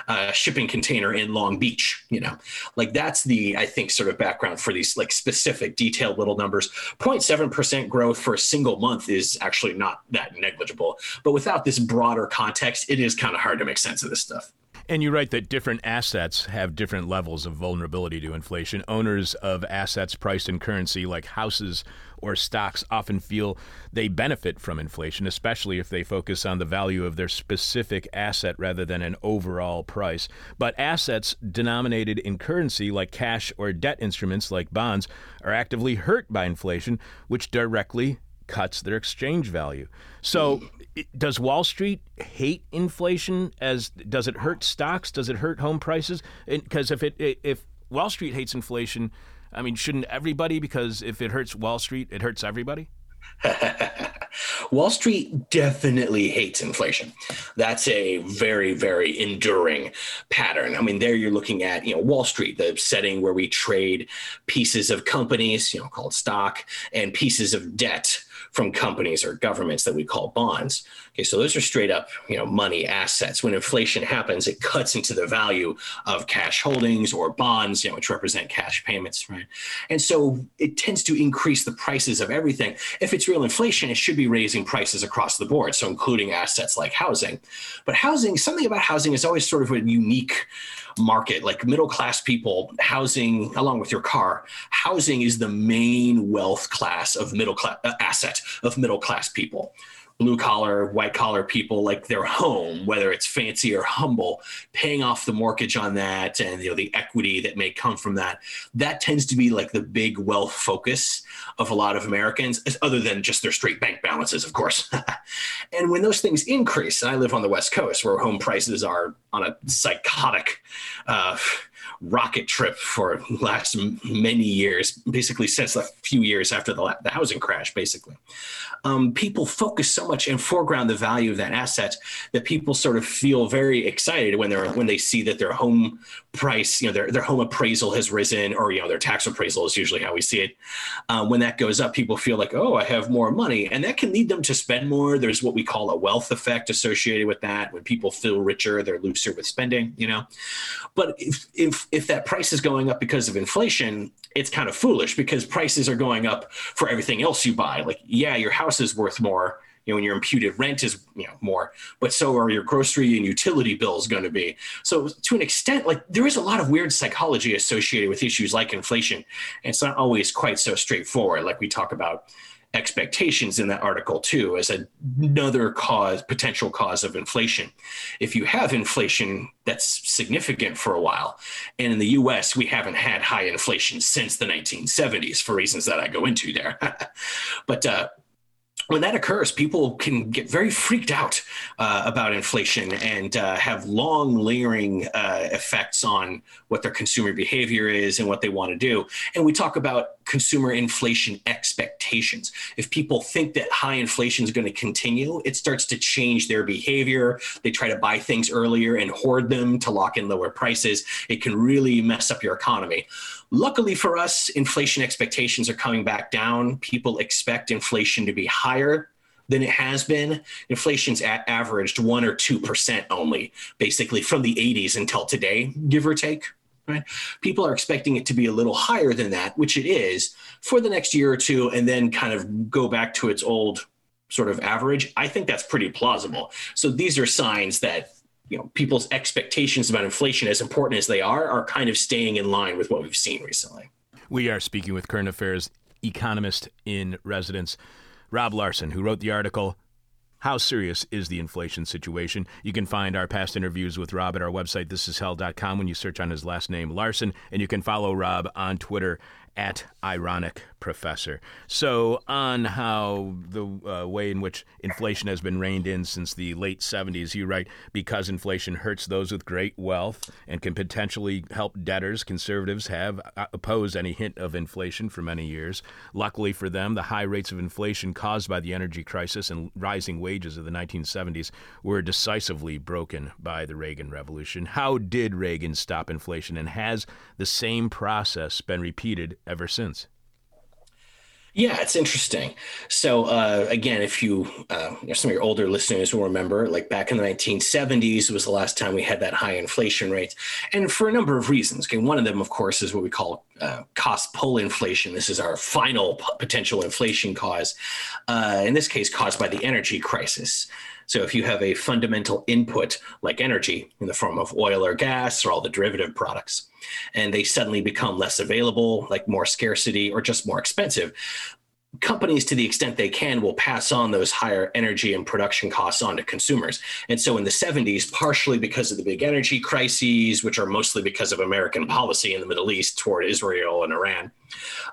uh, shipping container in Long Beach. You know, like that's the I think sort of background for these like specific detailed little numbers. 0.7 percent growth for a single single month is actually not that negligible. But without this broader context, it is kind of hard to make sense of this stuff.
And you write that different assets have different levels of vulnerability to inflation. Owners of assets priced in currency like houses or stocks often feel they benefit from inflation, especially if they focus on the value of their specific asset rather than an overall price. But assets denominated in currency like cash or debt instruments like bonds are actively hurt by inflation, which directly cuts their exchange value. So, does Wall Street hate inflation? As does it hurt stocks? Does it hurt home prices? Because if it if Wall Street hates inflation, I mean, shouldn't everybody? Because if it hurts Wall Street, it hurts everybody.
Wall Street definitely hates inflation. That's a very, very enduring pattern. I mean, there you're looking at, you know, Wall Street, the setting where we trade pieces of companies, you know, called stock, and pieces of debt from companies or governments that we call bonds. Okay, so those are straight up, you know, money assets. When inflation happens, it cuts into the value of cash holdings or bonds, you know, which represent cash payments, right? And so it tends to increase the prices of everything. If it's real inflation, it should be raising prices across the board, so including assets like housing. But housing, something about housing is always sort of a unique market like middle class people housing along with your car housing is the main wealth class of middle class uh, asset of middle class people blue collar, white collar people like their home, whether it's fancy or humble, paying off the mortgage on that and you know the equity that may come from that. That tends to be like the big wealth focus of a lot of Americans, other than just their straight bank balances, of course. and when those things increase, and I live on the West Coast where home prices are on a psychotic uh, rocket trip for last many years, basically since a few years after the, the housing crash, basically. Um, people focus so much and foreground the value of that asset that people sort of feel very excited when they're when they see that their home price, you know, their, their home appraisal has risen, or you know, their tax appraisal is usually how we see it. Um, when that goes up, people feel like, oh, I have more money, and that can lead them to spend more. There's what we call a wealth effect associated with that. When people feel richer, they're looser with spending, you know. But if if if that price is going up because of inflation, it's kind of foolish because prices are going up for everything else you buy. Like, yeah, your house is worth more you know, when your imputed rent is you know more, but so are your grocery and utility bills going to be. So to an extent, like there is a lot of weird psychology associated with issues like inflation, and it's not always quite so straightforward. Like we talk about expectations in that article too as another cause potential cause of inflation. If you have inflation that's significant for a while and in the us we haven't had high inflation since the 1970s for reasons that i go into there. But uh, when that occurs, people can get very freaked out uh, about inflation and uh, have long layering uh, effects on what their consumer behavior is and what they want to do. And we talk about consumer inflation expectations. If people think that high inflation is going to continue, it starts to change their behavior. They try to buy things earlier and hoard them to lock in lower prices. It can really mess up your economy. Luckily for us, inflation expectations are coming back down. People expect inflation to be higher than it has been. Inflation's averaged one or two percent only, basically from the 80s until today, give or take.
right? People are expecting it to be a little higher than that, which it is for the next year or two, and then kind of go back to its old sort of average. I think that's pretty plausible. So these are signs that you know people's expectations about inflation, as important as they are, are kind of staying in line with what we've seen recently.
We are speaking with current affairs economist in residence, Rob Larson, who wrote the article how serious is the inflation situation? You can find our past interviews with Rob at our website, thisishell.com, when you search on his last name, Larson. And you can follow Rob on Twitter at ironic professor. So, on how the uh, way in which inflation has been reined in since the late 70s, you write, because inflation hurts those with great wealth and can potentially help debtors, conservatives have uh, opposed any hint of inflation for many years. Luckily for them, the high rates of inflation caused by the energy crisis and rising wages of the 1970s were decisively broken by the Reagan Revolution. How did Reagan stop inflation, and has the same process been repeated ever since?
Yeah, it's interesting. So uh, again, if you, uh, some of your older listeners will remember, like back in the 1970s was the last time we had that high inflation rate, and for a number of reasons. Okay, one of them, of course, is what we call uh, cost pull inflation. This is our final potential inflation cause. Uh, in this case, caused by the energy crisis. So if you have a fundamental input like energy in the form of oil or gas or all the derivative products, and they suddenly become less available, like more scarcity or just more expensive, companies to the extent they can will pass on those higher energy and production costs on to consumers. And so in the 70s partially because of the big energy crises which are mostly because of american policy in the middle east toward israel and iran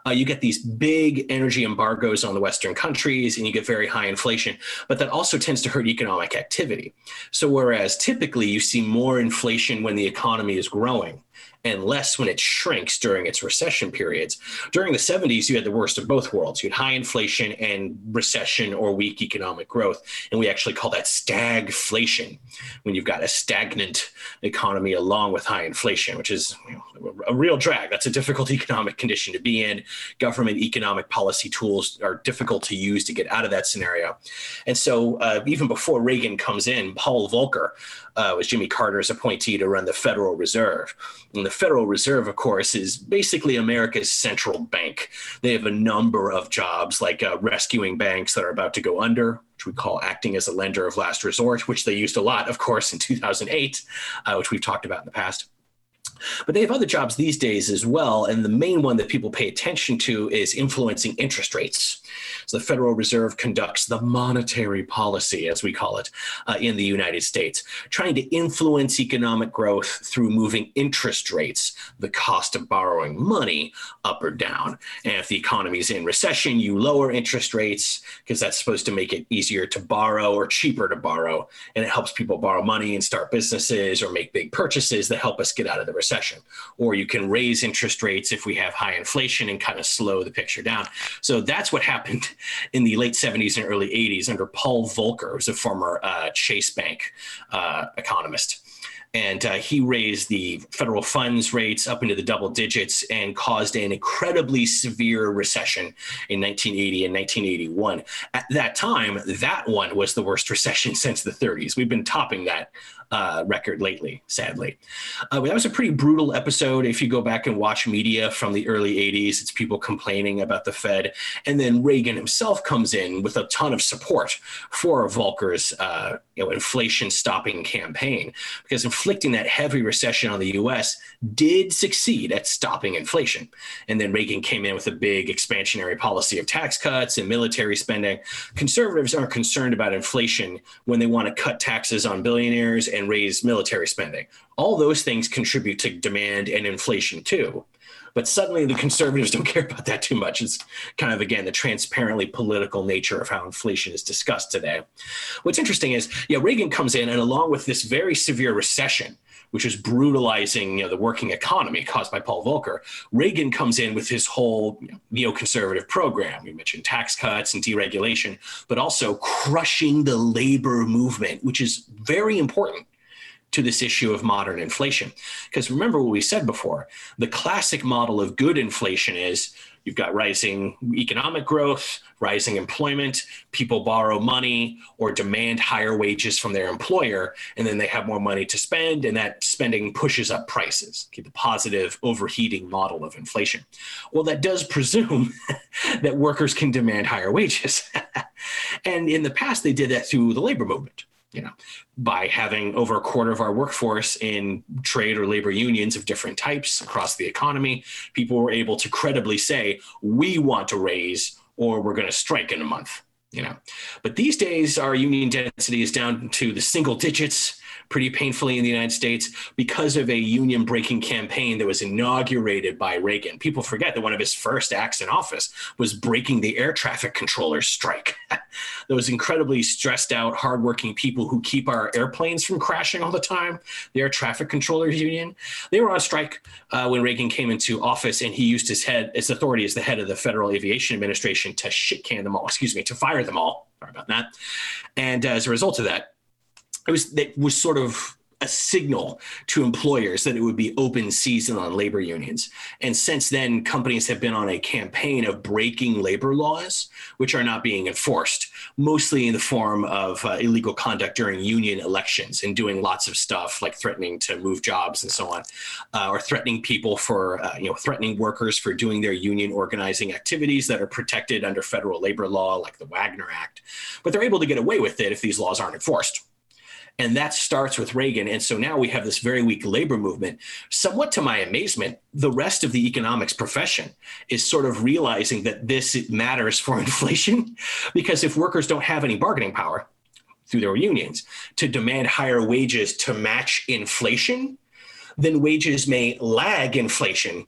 uh, you get these big energy embargoes on the western countries and you get very high inflation but that also tends to hurt economic activity. So whereas typically you see more inflation when the economy is growing and less when it shrinks during its recession periods. During the 70s, you had the worst of both worlds. You had high inflation and recession or weak economic growth. And we actually call that stagflation when you've got a stagnant economy along with high inflation, which is a real drag. That's a difficult economic condition to be in. Government economic policy tools are difficult to use to get out of that scenario. And so, uh, even before Reagan comes in, Paul Volcker uh, was Jimmy Carter's appointee to run the Federal Reserve. And the Federal Reserve, of course, is basically America's central bank. They have a number of jobs like uh, rescuing banks that are about to go under, which we call acting as a lender of last resort, which they used a lot, of course, in 2008, uh, which we've talked about in the past. But they have other jobs these days as well. And the main one that people pay attention to is influencing interest rates. So the Federal Reserve conducts the monetary policy, as we call it, uh, in the United States, trying to influence economic growth through moving interest rates, the cost of borrowing money, up or down. And if the economy is in recession, you lower interest rates because that's supposed to make it easier to borrow or cheaper to borrow. And it helps people borrow money and start businesses or make big purchases that help us get out of the recession. Or you can raise interest rates if we have high inflation and kind of slow the picture down. So that's what happened in the late 70s and early 80s under Paul Volcker, who's a former uh, Chase Bank uh, economist. And uh, he raised the federal funds rates up into the double digits and caused an incredibly severe recession in 1980 and 1981. At that time, that one was the worst recession since the 30s. We've been topping that uh, record lately, sadly. Uh, that was a pretty brutal episode. If you go back and watch media from the early 80s, it's people complaining about the Fed. And then Reagan himself comes in with a ton of support for Volcker's uh, you know, inflation stopping campaign because inflicting that heavy recession on the US did succeed at stopping inflation. And then Reagan came in with a big expansionary policy of tax cuts and military spending. Conservatives aren't concerned about inflation when they want to cut taxes on billionaires and raise military spending. All those things contribute to demand and inflation too. But suddenly the conservatives don't care about that too much. It's kind of, again, the transparently political nature of how inflation is discussed today. What's interesting is, yeah, Reagan comes in, and along with this very severe recession, which is brutalizing you know, the working economy caused by Paul Volcker. Reagan comes in with his whole you know, neoconservative program. We mentioned tax cuts and deregulation, but also crushing the labor movement, which is very important to this issue of modern inflation. Because remember what we said before the classic model of good inflation is you've got rising economic growth, rising employment, people borrow money or demand higher wages from their employer, and then they have more money to spend, and that spending pushes up prices. Okay, the positive overheating model of inflation. Well, that does presume that workers can demand higher wages. and in the past, they did that through the labor movement you know, by having over a quarter of our workforce in trade or labor unions of different types across the economy, people were able to credibly say, we want to raise or we're going to strike in a month, you know. But these days, our union density is down to the single digits pretty painfully in the United States because of a union breaking campaign that was inaugurated by Reagan. People forget that one of his first acts in office was breaking the air traffic controllers strike. Those incredibly stressed out, hardworking people who keep our airplanes from crashing all the time, the air traffic controllers union, they were on strike uh, when Reagan came into office and he used his head, his authority as the head of the Federal Aviation Administration to shit can them all, excuse me, to fire them all. Sorry about that. And uh, as a result of that, it was that was sort of a signal to employers that it would be open season on labor unions. And since then, companies have been on a campaign of breaking labor laws, which are not being enforced, mostly in the form of uh, illegal conduct during union elections and doing lots of stuff like threatening to move jobs and so on, uh, or threatening people for, uh, you know, threatening workers for doing their union organizing activities that are protected under federal labor law, like the Wagner Act. But they're able to get away with it if these laws aren't enforced. And that starts with Reagan. And so now we have this very weak labor movement. Somewhat to my amazement, the rest of the economics profession is sort of realizing that this matters for inflation. Because if workers don't have any bargaining power through their unions to demand higher wages to match inflation, then wages may lag inflation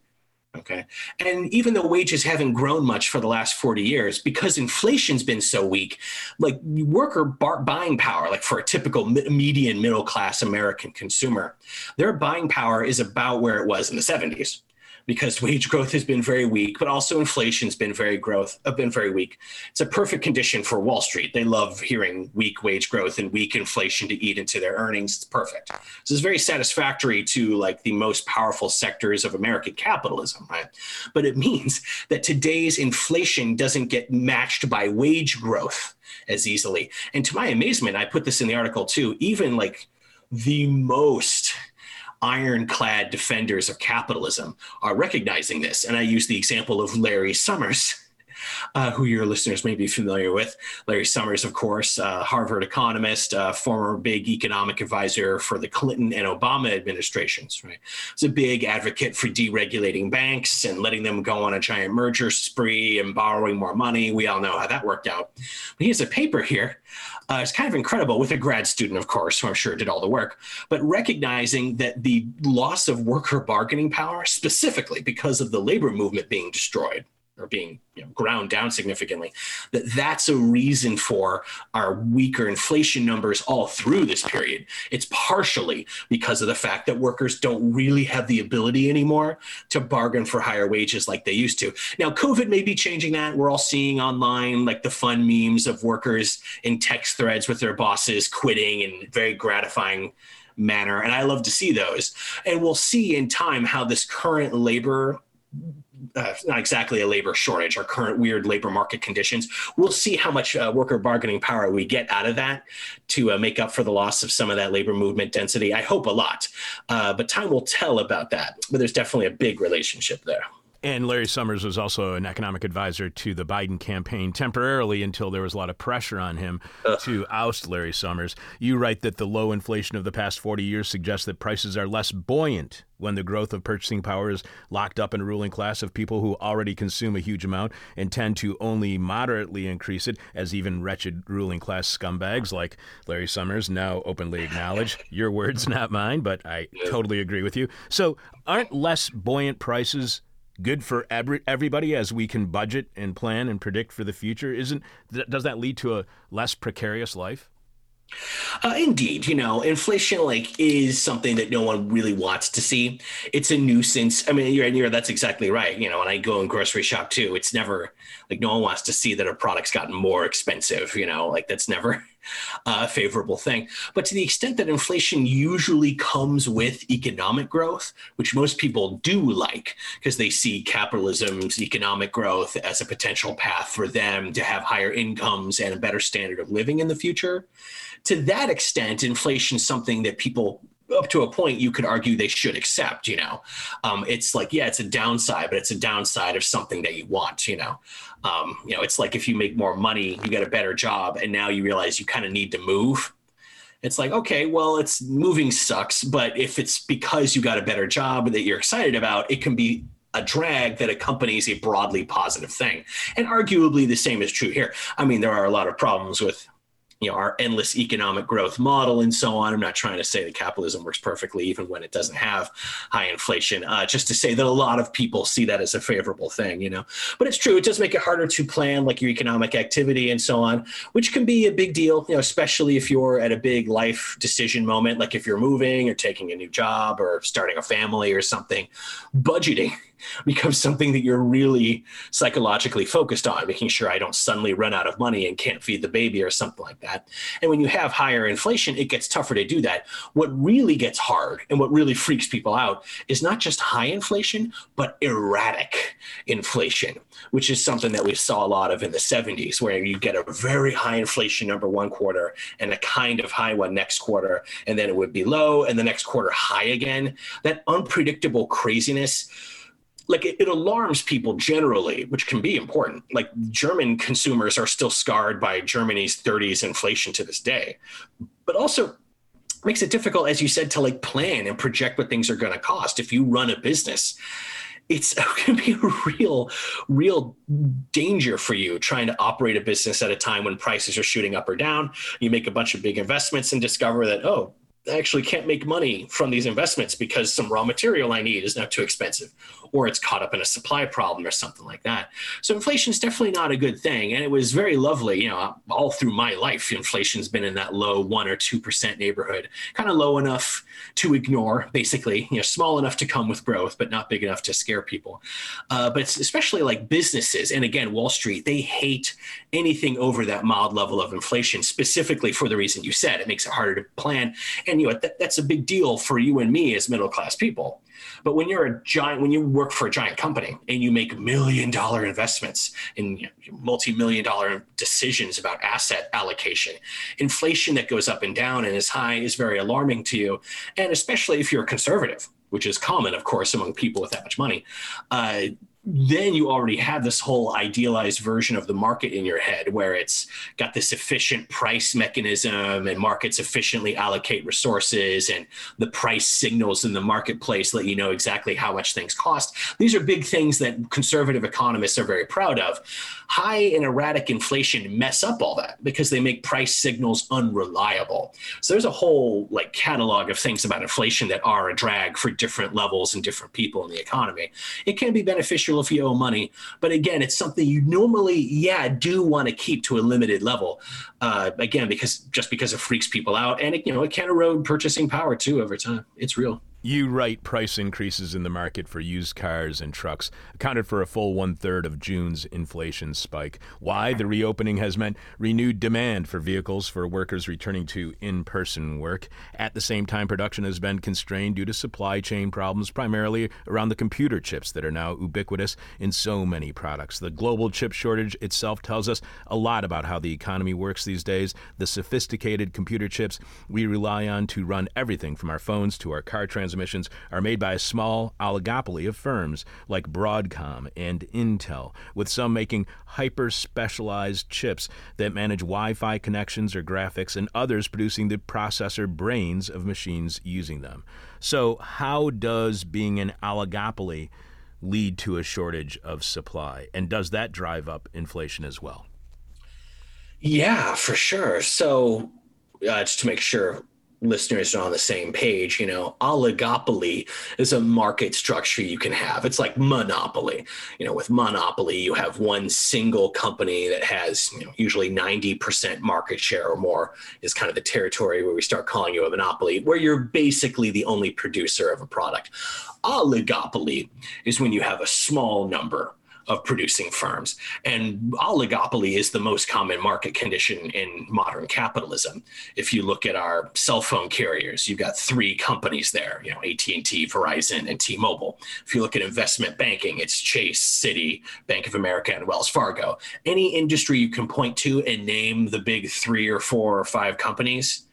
Okay. And even though wages haven't grown much for the last 40 years, because inflation's been so weak, like worker bar- buying power, like for a typical median middle class American consumer, their buying power is about where it was in the 70s because wage growth has been very weak, but also inflation's been very growth have been very weak. It's a perfect condition for Wall Street. They love hearing weak wage growth and weak inflation to eat into their earnings. It's perfect. This is very satisfactory to like the most powerful sectors of American capitalism, right? But it means that today's inflation doesn't get matched by wage growth as easily. And to my amazement, I put this in the article too, even like the most ironclad defenders of capitalism are recognizing this. And I use the example of Larry Summers. Uh, who your listeners may be familiar with. Larry Summers, of course, uh, Harvard economist, uh, former big economic advisor for the Clinton and Obama administrations. Right, he's a big advocate for deregulating banks and letting them go on a giant merger spree and borrowing more money. We all know how that worked out. But he has a paper here uh, it's kind of incredible with a grad student, of course, who I'm sure did all the work, but recognizing that the loss of worker bargaining power, specifically because of the labor movement being destroyed, or being you know, ground down significantly, that that's a reason for our weaker inflation numbers all through this period. It's partially because of the fact that workers don't really have the ability anymore to bargain for higher wages like they used to. Now, COVID may be changing that. We're all seeing online like the fun memes of workers in text threads with their bosses quitting in a very gratifying manner. And I love to see those. And we'll see in time how this current labor uh, not exactly a labor shortage, our current weird labor market conditions. We'll see how much uh, worker bargaining power we get out of that to uh, make up for the loss of some of that labor movement density. I hope a lot, uh, but time will tell about that. But there's definitely a big relationship there.
And Larry Summers was also an economic advisor to the Biden campaign temporarily until there was a lot of pressure on him Ugh. to oust Larry Summers. You write that the low inflation of the past 40 years suggests that prices are less buoyant when the growth of purchasing power is locked up in a ruling class of people who already consume a huge amount and tend to only moderately increase it, as even wretched ruling class scumbags like Larry Summers now openly acknowledge. Your words, not mine, but I totally agree with you. So, aren't less buoyant prices good for every, everybody as we can budget and plan and predict for the future? Isn't does that lead to a less precarious life?
Uh, indeed, you know, inflation like is something that no one really wants to see. It's a nuisance. I mean, you're, you're that's exactly right. You know, when I go and grocery shop too, it's never like no one wants to see that a product's gotten more expensive. You know, like that's never uh, favorable thing. But to the extent that inflation usually comes with economic growth, which most people do like because they see capitalism's economic growth as a potential path for them to have higher incomes and a better standard of living in the future. To that extent, inflation is something that people up to a point you could argue they should accept you know um, it's like yeah it's a downside but it's a downside of something that you want you know um, you know it's like if you make more money you get a better job and now you realize you kind of need to move. It's like okay well it's moving sucks but if it's because you got a better job that you're excited about it can be a drag that accompanies a broadly positive thing. And arguably the same is true here. I mean there are a lot of problems with you know our endless economic growth model and so on. I'm not trying to say that capitalism works perfectly even when it doesn't have high inflation. Uh, just to say that a lot of people see that as a favorable thing, you know. But it's true; it does make it harder to plan like your economic activity and so on, which can be a big deal, you know, especially if you're at a big life decision moment, like if you're moving or taking a new job or starting a family or something. Budgeting becomes something that you're really psychologically focused on, making sure I don't suddenly run out of money and can't feed the baby or something like that. And when you have higher inflation, it gets tougher to do that. What really gets hard and what really freaks people out is not just high inflation, but erratic inflation, which is something that we saw a lot of in the 70s, where you get a very high inflation number one quarter and a kind of high one next quarter, and then it would be low, and the next quarter high again. That unpredictable craziness like it, it, alarms people generally, which can be important. Like German consumers are still scarred by Germany's 30s inflation to this day, but also makes it difficult, as you said, to like plan and project what things are going to cost. If you run a business, it's going to be a real, real danger for you trying to operate a business at a time when prices are shooting up or down. You make a bunch of big investments and discover that, oh, I actually can't make money from these investments because some raw material I need is now too expensive or it's caught up in a supply problem or something like that. So inflation is definitely not a good thing. And it was very lovely, you know, all through my life, inflation's been in that low one or 2% neighborhood, kind of low enough to ignore, basically, you know, small enough to come with growth, but not big enough to scare people. Uh, but especially like businesses, and again, Wall Street, they hate anything over that mild level of inflation, specifically for the reason you said. It makes it harder to plan. You know, that, that's a big deal for you and me as middle class people but when you're a giant, when you work for a giant company and you make million dollar investments in you know, multi million dollar decisions about asset allocation, inflation that goes up and down and is high is very alarming to you. And especially if you're conservative, which is common, of course, among people with that much money. Uh, then you already have this whole idealized version of the market in your head where it's got this efficient price mechanism and markets efficiently allocate resources and the price signals in the marketplace let you know exactly how much things cost. These are big things that conservative economists are very proud of. High and erratic inflation mess up all that because they make price signals unreliable. So there's a whole like catalog of things about inflation that are a drag for different levels and different people in the economy. It can be beneficial if you owe money. But again, it's something you normally, yeah, do want to keep to a limited level. Uh, again, because just because it freaks people out, and it, you know, it can erode purchasing power too over time. It's real.
You write price increases in the market for used cars and trucks accounted for a full one third of June's inflation spike. Why? The reopening has meant renewed demand for vehicles for workers returning to in person work. At the same time, production has been constrained due to supply chain problems, primarily around the computer chips that are now ubiquitous in so many products. The global chip shortage itself tells us a lot about how the economy works these days. The sophisticated computer chips we rely on to run everything from our phones to our car transactions transmissions are made by a small oligopoly of firms like Broadcom and Intel, with some making hyper specialized chips that manage Wi Fi connections or graphics, and others producing the processor brains of machines using them. So, how does being an oligopoly lead to a shortage of supply? And does that drive up inflation as well?
Yeah, for sure. So, uh, just to make sure listeners are on the same page, you know, oligopoly is a market structure you can have. It's like monopoly. You know, with monopoly, you have one single company that has you know, usually 90% market share or more is kind of the territory where we start calling you a monopoly, where you're basically the only producer of a product. Oligopoly is when you have a small number of producing firms. And oligopoly is the most common market condition in modern capitalism. If you look at our cell phone carriers, you've got three companies there, you know, AT&T, Verizon, and T-Mobile. If you look at investment banking, it's Chase, Citi, Bank of America, and Wells Fargo. Any industry you can point to and name the big three or four or five companies,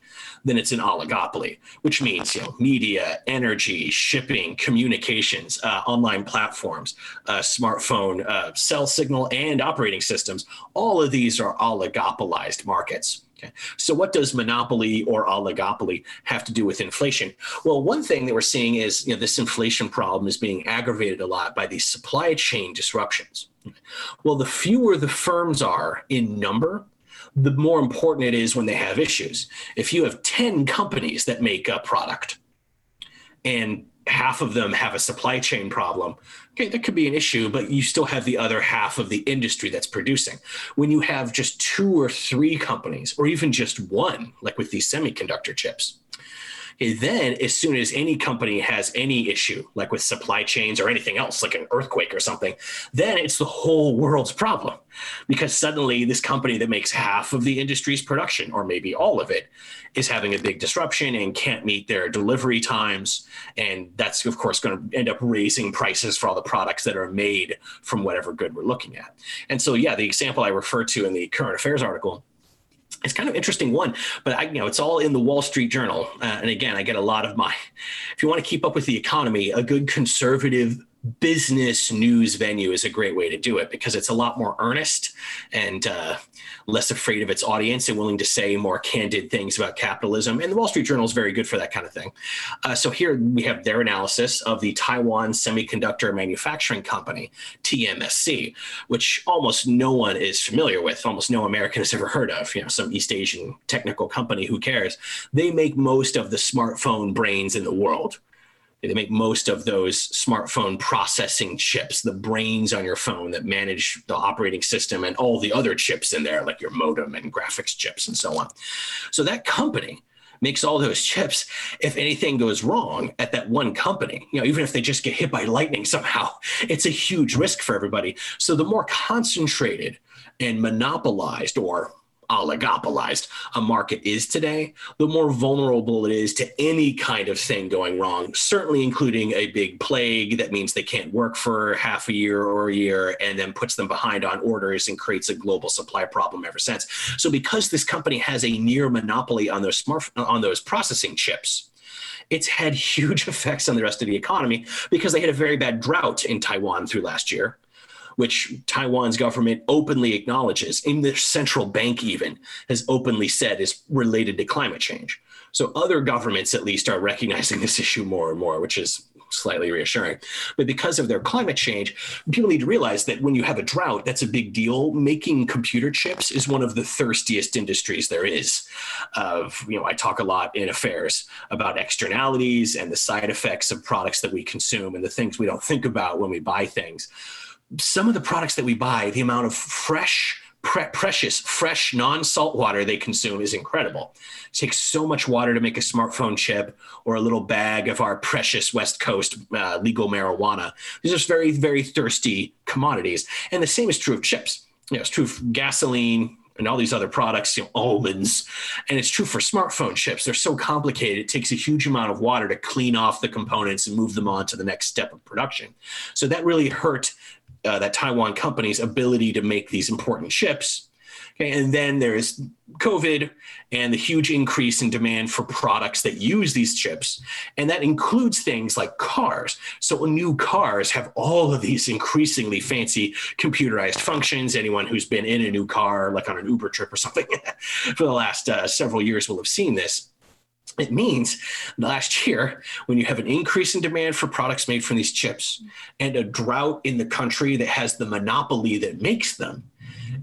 then it's an oligopoly, which means you know media, energy, shipping, communications, uh, online platforms, uh, smartphone, uh, cell signal, and operating systems. All of these are oligopolized markets. Okay. So, what does monopoly or oligopoly have to do with inflation? Well, one thing that we're seeing is you know, this inflation problem is being aggravated a lot by these supply chain disruptions. Well, the fewer the firms are in number, the more important it is when they have issues. If you have 10 companies that make a product and half of them have a supply chain problem, okay, that could be an issue, but you still have the other half of the industry that's producing. When you have just two or three companies, or even just one, like with these semiconductor chips, then as soon as any company has any issue, like with supply chains or anything else, like an earthquake or something, then it's the whole world's problem because suddenly this company that makes half of the industry's production, or maybe all of it, is having a big disruption and can't meet their delivery times. And that's, of course, going to end up raising prices for all the products that are made from whatever good we're looking at. And so, yeah, the example I refer to in the current affairs article it's kind of interesting one, but I, you know, it's all in the Wall Street Journal. Uh, and again, I get a lot of my, if you want to keep up with the economy, a good conservative business news venue is a great way to do it because it's a lot more earnest and uh, less afraid of its audience and willing to say more candid things about capitalism. And the Wall Street Journal is very good for that kind of thing. Uh, so here we have their analysis of the Taiwan Semiconductor Manufacturing Company, TMSC, which almost no one is familiar with, almost no American has ever heard of. You know, some East Asian technical company, who cares? They make most of the smartphone brains in the world. They make most of those smartphone processing chips, the brains on your phone that manage the operating system and all the other chips in there, like your modem and graphics chips and so on. So that company makes all those chips. If anything goes wrong at that one company, you know, even if they just get hit by lightning somehow, it's a huge risk for everybody. So the more concentrated and monopolized or oligopolized a market is today, the more vulnerable it is to any kind of thing going wrong, certainly including a big plague that means they can't work for half a year or a year and then puts them behind on orders and creates a global supply problem ever since. So because this company has a near monopoly on those smart on those processing chips, it's had huge effects on the rest of the economy because they had a very bad drought in Taiwan through last year which Taiwan's government openly acknowledges, in the central bank even has openly said is related to climate change. So other governments at least are recognizing this issue more and more, which is slightly reassuring. But because of their climate change, people need to realize that when you have a drought, that's a big deal. Making computer chips is one of the thirstiest industries there is. Of you know, I talk a lot in affairs about externalities and the side effects of products that we consume and the things we don't think about when we buy things some of the products that we buy, the amount of fresh, pre- precious, fresh, non salt water they consume is incredible. It takes so much water to make a smartphone chip or a little bag of our precious West Coast uh, legal marijuana. These are very, very thirsty commodities. And the same is true of chips. You know, it's true of gasoline, and all these other products, you know, almonds. And it's true for smartphone chips. They're so complicated. It takes a huge amount of water to clean off the components and move them on to the next step of production. So that really hurt uh, that Taiwan company's ability to make these important chips. Okay, and then there's COVID and the huge increase in demand for products that use these chips. And that includes things like cars. So new cars have all of these increasingly fancy computerized functions. Anyone who's been in a new car, like on an Uber trip or something, for the last uh, several years will have seen this. It means last year, when you have an increase in demand for products made from these chips and a drought in the country that has the monopoly that makes them,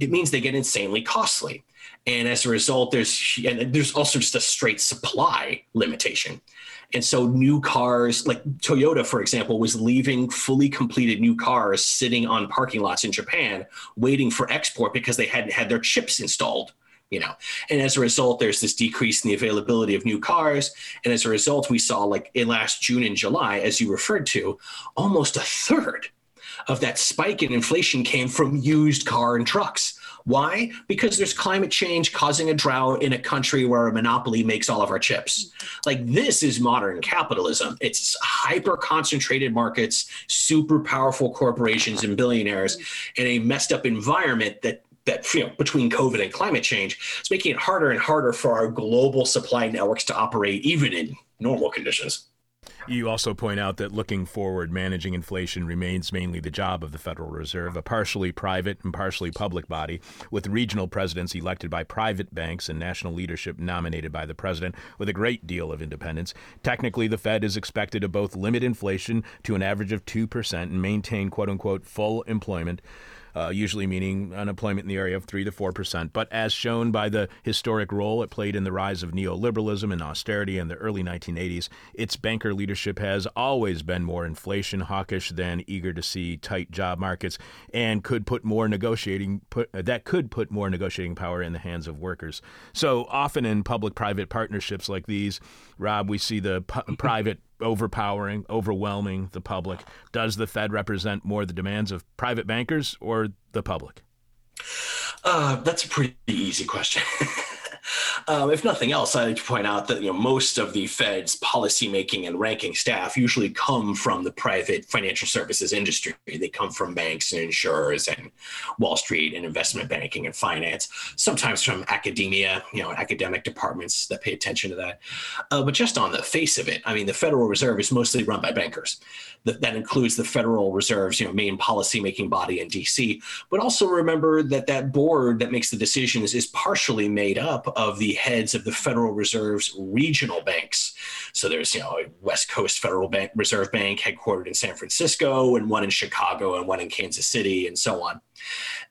it means they get insanely costly. And as a result, there's and there's also just a straight supply limitation. And so new cars, like Toyota, for example, was leaving fully completed new cars sitting on parking lots in Japan, waiting for export because they hadn't had their chips installed you know and as a result there's this decrease in the availability of new cars and as a result we saw like in last june and july as you referred to almost a third of that spike in inflation came from used car and trucks. Why? Because there's climate change causing a drought in a country where a monopoly makes all of our chips. Like this is modern capitalism. It's hyper concentrated markets, super powerful corporations and billionaires in a messed up environment that that you know between COVID and climate change, it's making it harder and harder for our global supply networks to operate even in normal conditions.
You also point out that looking forward, managing inflation remains mainly the job of the Federal Reserve, a partially private and partially public body, with regional presidents elected by private banks and national leadership nominated by the president, with a great deal of independence. Technically, the Fed is expected to both limit inflation to an average of 2% and maintain quote unquote full employment uh, usually meaning unemployment in the area of 3 to 4 percent. But as shown by the historic role it played in the rise of neoliberalism and austerity in the early 1980s, its banker leadership has always been more inflation hawkish than eager to see tight job markets and could put more negotiating put, uh, that could put more negotiating power in the hands of workers. So often in public-private partnerships like these, Rob, we see the p- private overpowering, overwhelming the public. Does the Fed represent more the demands of private bankers or the public?
Uh, that's a pretty easy question. Um, if nothing else, I'd like to point out that you know most of the Fed's policymaking and ranking staff usually come from the private financial services industry. They come from banks and insurers and Wall Street and investment banking and finance. Sometimes from academia, you know, academic departments that pay attention to that. Uh, but just on the face of it, I mean, the Federal Reserve is mostly run by bankers. That, that includes the Federal Reserve's you know main policymaking body in D.C. But also remember that that board that makes the decisions is partially made up of the heads of the Federal Reserve's regional banks. So there's, you know, a West Coast Federal Bank Reserve Bank headquartered in San Francisco and one in Chicago and one in Kansas City and so on.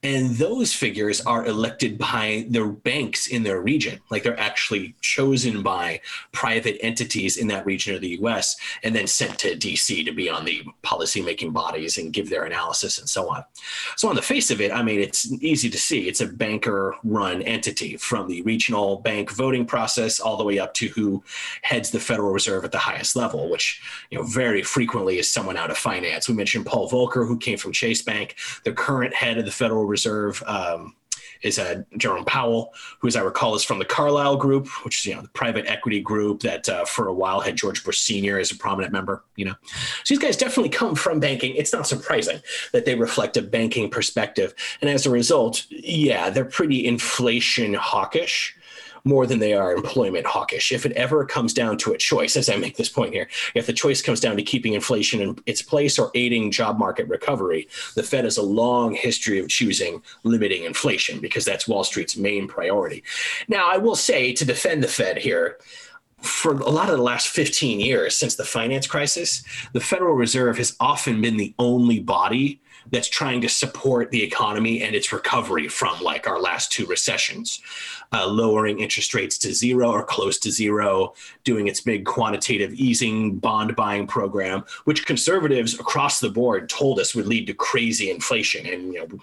And those figures are elected by the banks in their region. Like they're actually chosen by private entities in that region of the US and then sent to DC to be on the policymaking bodies and give their analysis and so on. So, on the face of it, I mean, it's easy to see it's a banker run entity from the regional bank voting process all the way up to who heads the Federal Reserve at the highest level, which, you know, very frequently is someone out of finance. We mentioned Paul Volcker, who came from Chase Bank, the current head of the Federal Reserve. Um, is uh, Jerome Powell, who, as I recall, is from the Carlyle Group, which is you know the private equity group that uh, for a while had George Bush Sr. as a prominent member. You know, so these guys definitely come from banking. It's not surprising that they reflect a banking perspective, and as a result, yeah, they're pretty inflation hawkish more than they are employment hawkish. If it ever comes down to a choice, as I make this point here, if the choice comes down to keeping inflation in its place or aiding job market recovery, the Fed has a long history of choosing limiting inflation because that's Wall Street's main priority. Now, I will say to defend the Fed here, for a lot of the last 15 years since the finance crisis, the Federal Reserve has often been the only body that's trying to support the economy and its recovery from like our last two recessions, uh, lowering interest rates to zero or close to zero, doing its big quantitative easing bond buying program, which conservatives across the board told us would lead to crazy inflation. And you know,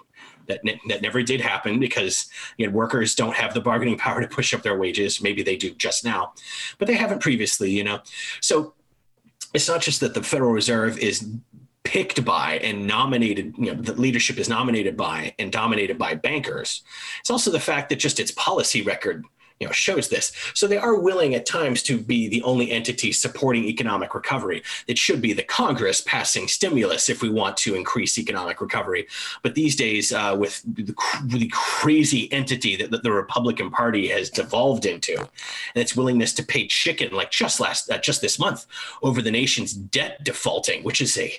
that, ne- that never did happen because you know, workers don't have the bargaining power to push up their wages. Maybe they do just now, but they haven't previously, you know. So it's not just that the Federal Reserve is picked by and nominated, you know, the leadership is nominated by and dominated by bankers. It's also the fact that just its policy record you know shows this. So they are willing at times to be the only entity supporting economic recovery. It should be the congress passing stimulus if we want to increase economic recovery. But these days uh, with the, the, crazy entity that, that, the republican party has devolved into and its willingness to pay chicken like just last uh, just this month over the nation's debt defaulting which is a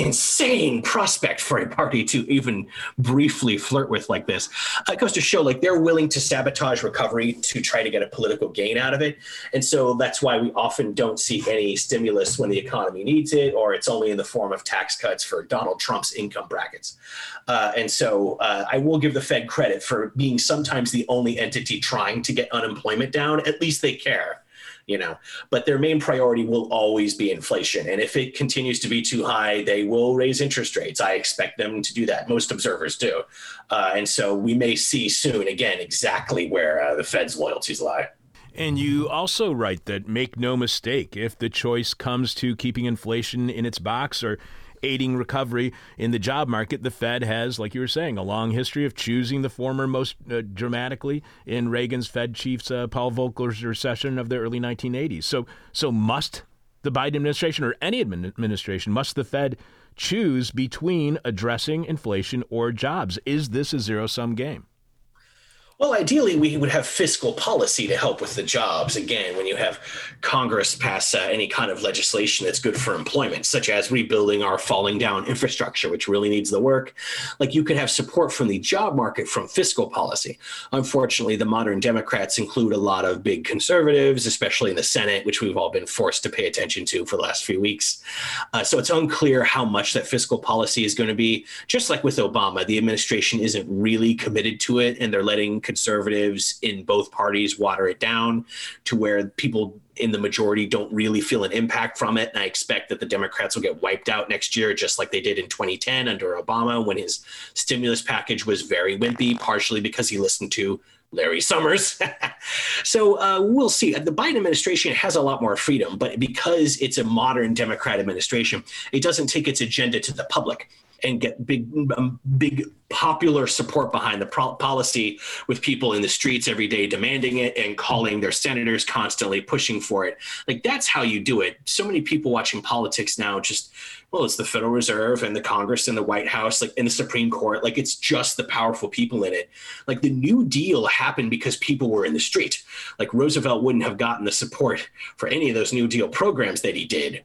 insane prospect for a party to even briefly flirt with like this it goes to show like they're willing to sabotage recovery to try to get a political gain out of it. And so that's why we often don't see any stimulus when the economy needs it, or it's only in the form of tax cuts for Donald Trump's income brackets. Uh, and so uh, I will give the Fed credit for being sometimes the only entity trying to get unemployment down. At least they care you know but their main priority will always be inflation. And if it continues to be too high they will raise interest rates. I expect them to do that. Most observers do. Uh, and so we may see soon again exactly where uh, the fed's loyalties lie.
And you also write that make no mistake if the choice comes to keeping inflation in its box or aiding recovery in the job market, the Fed has, like you were saying, a long history of choosing the former most uh, dramatically in Reagan's Fed chief's uh, Paul Volcker's recession of the early 1980s. So, so must the Biden administration or any administration must the Fed choose between addressing inflation or jobs? Is this a zero sum game?
Well, ideally, we would have fiscal policy to help with the jobs. Again, when you have Congress pass uh, any kind of legislation that's good for employment, such as rebuilding our falling down infrastructure, which really needs the work, like you could have support from the job market from fiscal policy. Unfortunately, the modern Democrats include a lot of big conservatives, especially in the Senate, which we've all been forced to pay attention to for the last few weeks. Uh, so it's unclear how much that fiscal policy is going to be. Just like with Obama, the administration isn't really committed to it, and they're letting conservatives in both parties water it down to where people in the majority don't really feel an impact from it. And I expect that the Democrats will get wiped out next year, just like they did in 2010 under Obama when his stimulus package was very wimpy, partially because he listened to Larry Summers. so uh, we'll see. The Biden administration has a lot more freedom, but because it's a modern Democrat administration, it doesn't take its agenda to the public and get big, um, big popular support behind the pro- policy with people in the streets every day demanding it and calling their senators constantly pushing for it. Like that's how you do it. So many people watching politics now just well, it's the Federal Reserve and the Congress and the White House, like in the Supreme Court. Like it's just the powerful people in it. Like the New Deal happened because people were in the street. Like Roosevelt wouldn't have gotten the support for any of those New Deal programs that he did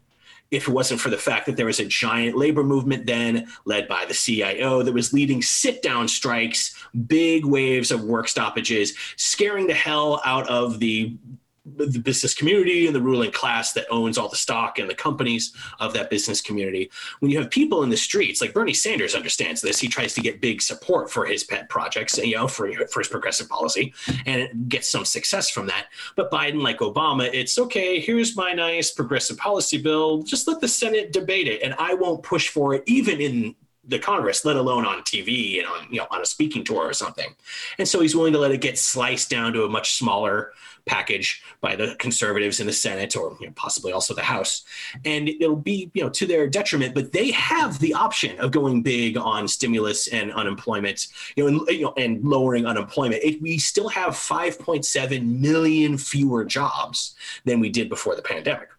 if it wasn't for the fact that there was a giant labor movement then led by the CIO that was leading sit down strikes, big waves of work stoppages, scaring the hell out of the the business community and the ruling class that owns all the stock and the companies of that business community. When you have people in the streets, like Bernie Sanders understands this, he tries to get big support for his pet projects, you know, for, for his progressive policy, and gets some success from that. But Biden, like Obama, it's okay, here's my nice progressive policy bill, just let the Senate debate it, and I won't push for it, even in the Congress, let alone on TV and on you know on a speaking tour or something. And so he's willing to let it get sliced down to a much smaller package by the conservatives in the Senate or you know, possibly also the House. And it'll be you know to their detriment, but they have the option of going big on stimulus and unemployment, you know, and, you know, and lowering unemployment. It, we still have 5.7 million fewer jobs than we did before the pandemic.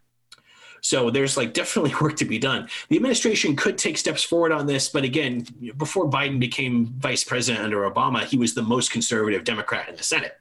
So there's like definitely work to be done. The administration could take steps forward on this, but again, before Biden became vice president under Obama, he was the most conservative Democrat in the Senate.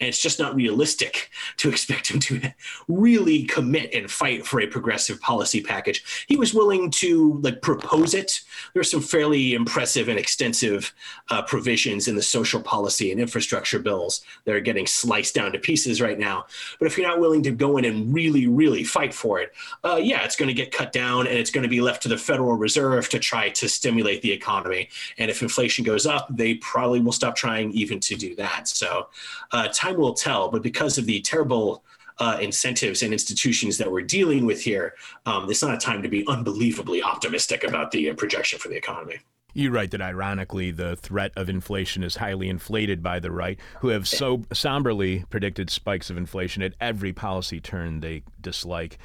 And it's just not realistic to expect him to really commit and fight for a progressive policy package. He was willing to like propose it. There are some fairly impressive and extensive uh, provisions in the social policy and infrastructure bills that are getting sliced down to pieces right now. But if you're not willing to go in and really, really fight for it, uh, yeah, it's going to get cut down and it's going to be left to the Federal Reserve to try to stimulate the economy. And if inflation goes up, they probably will stop trying even to do that. So, uh, time time will tell. But because of the terrible uh, incentives and institutions that we're dealing with here, um, it's not a time to be unbelievably optimistic about the uh, projection for the economy.
You write that ironically, the threat of inflation is highly inflated by the right, who have so somberly predicted spikes of inflation at every policy turn they dislike.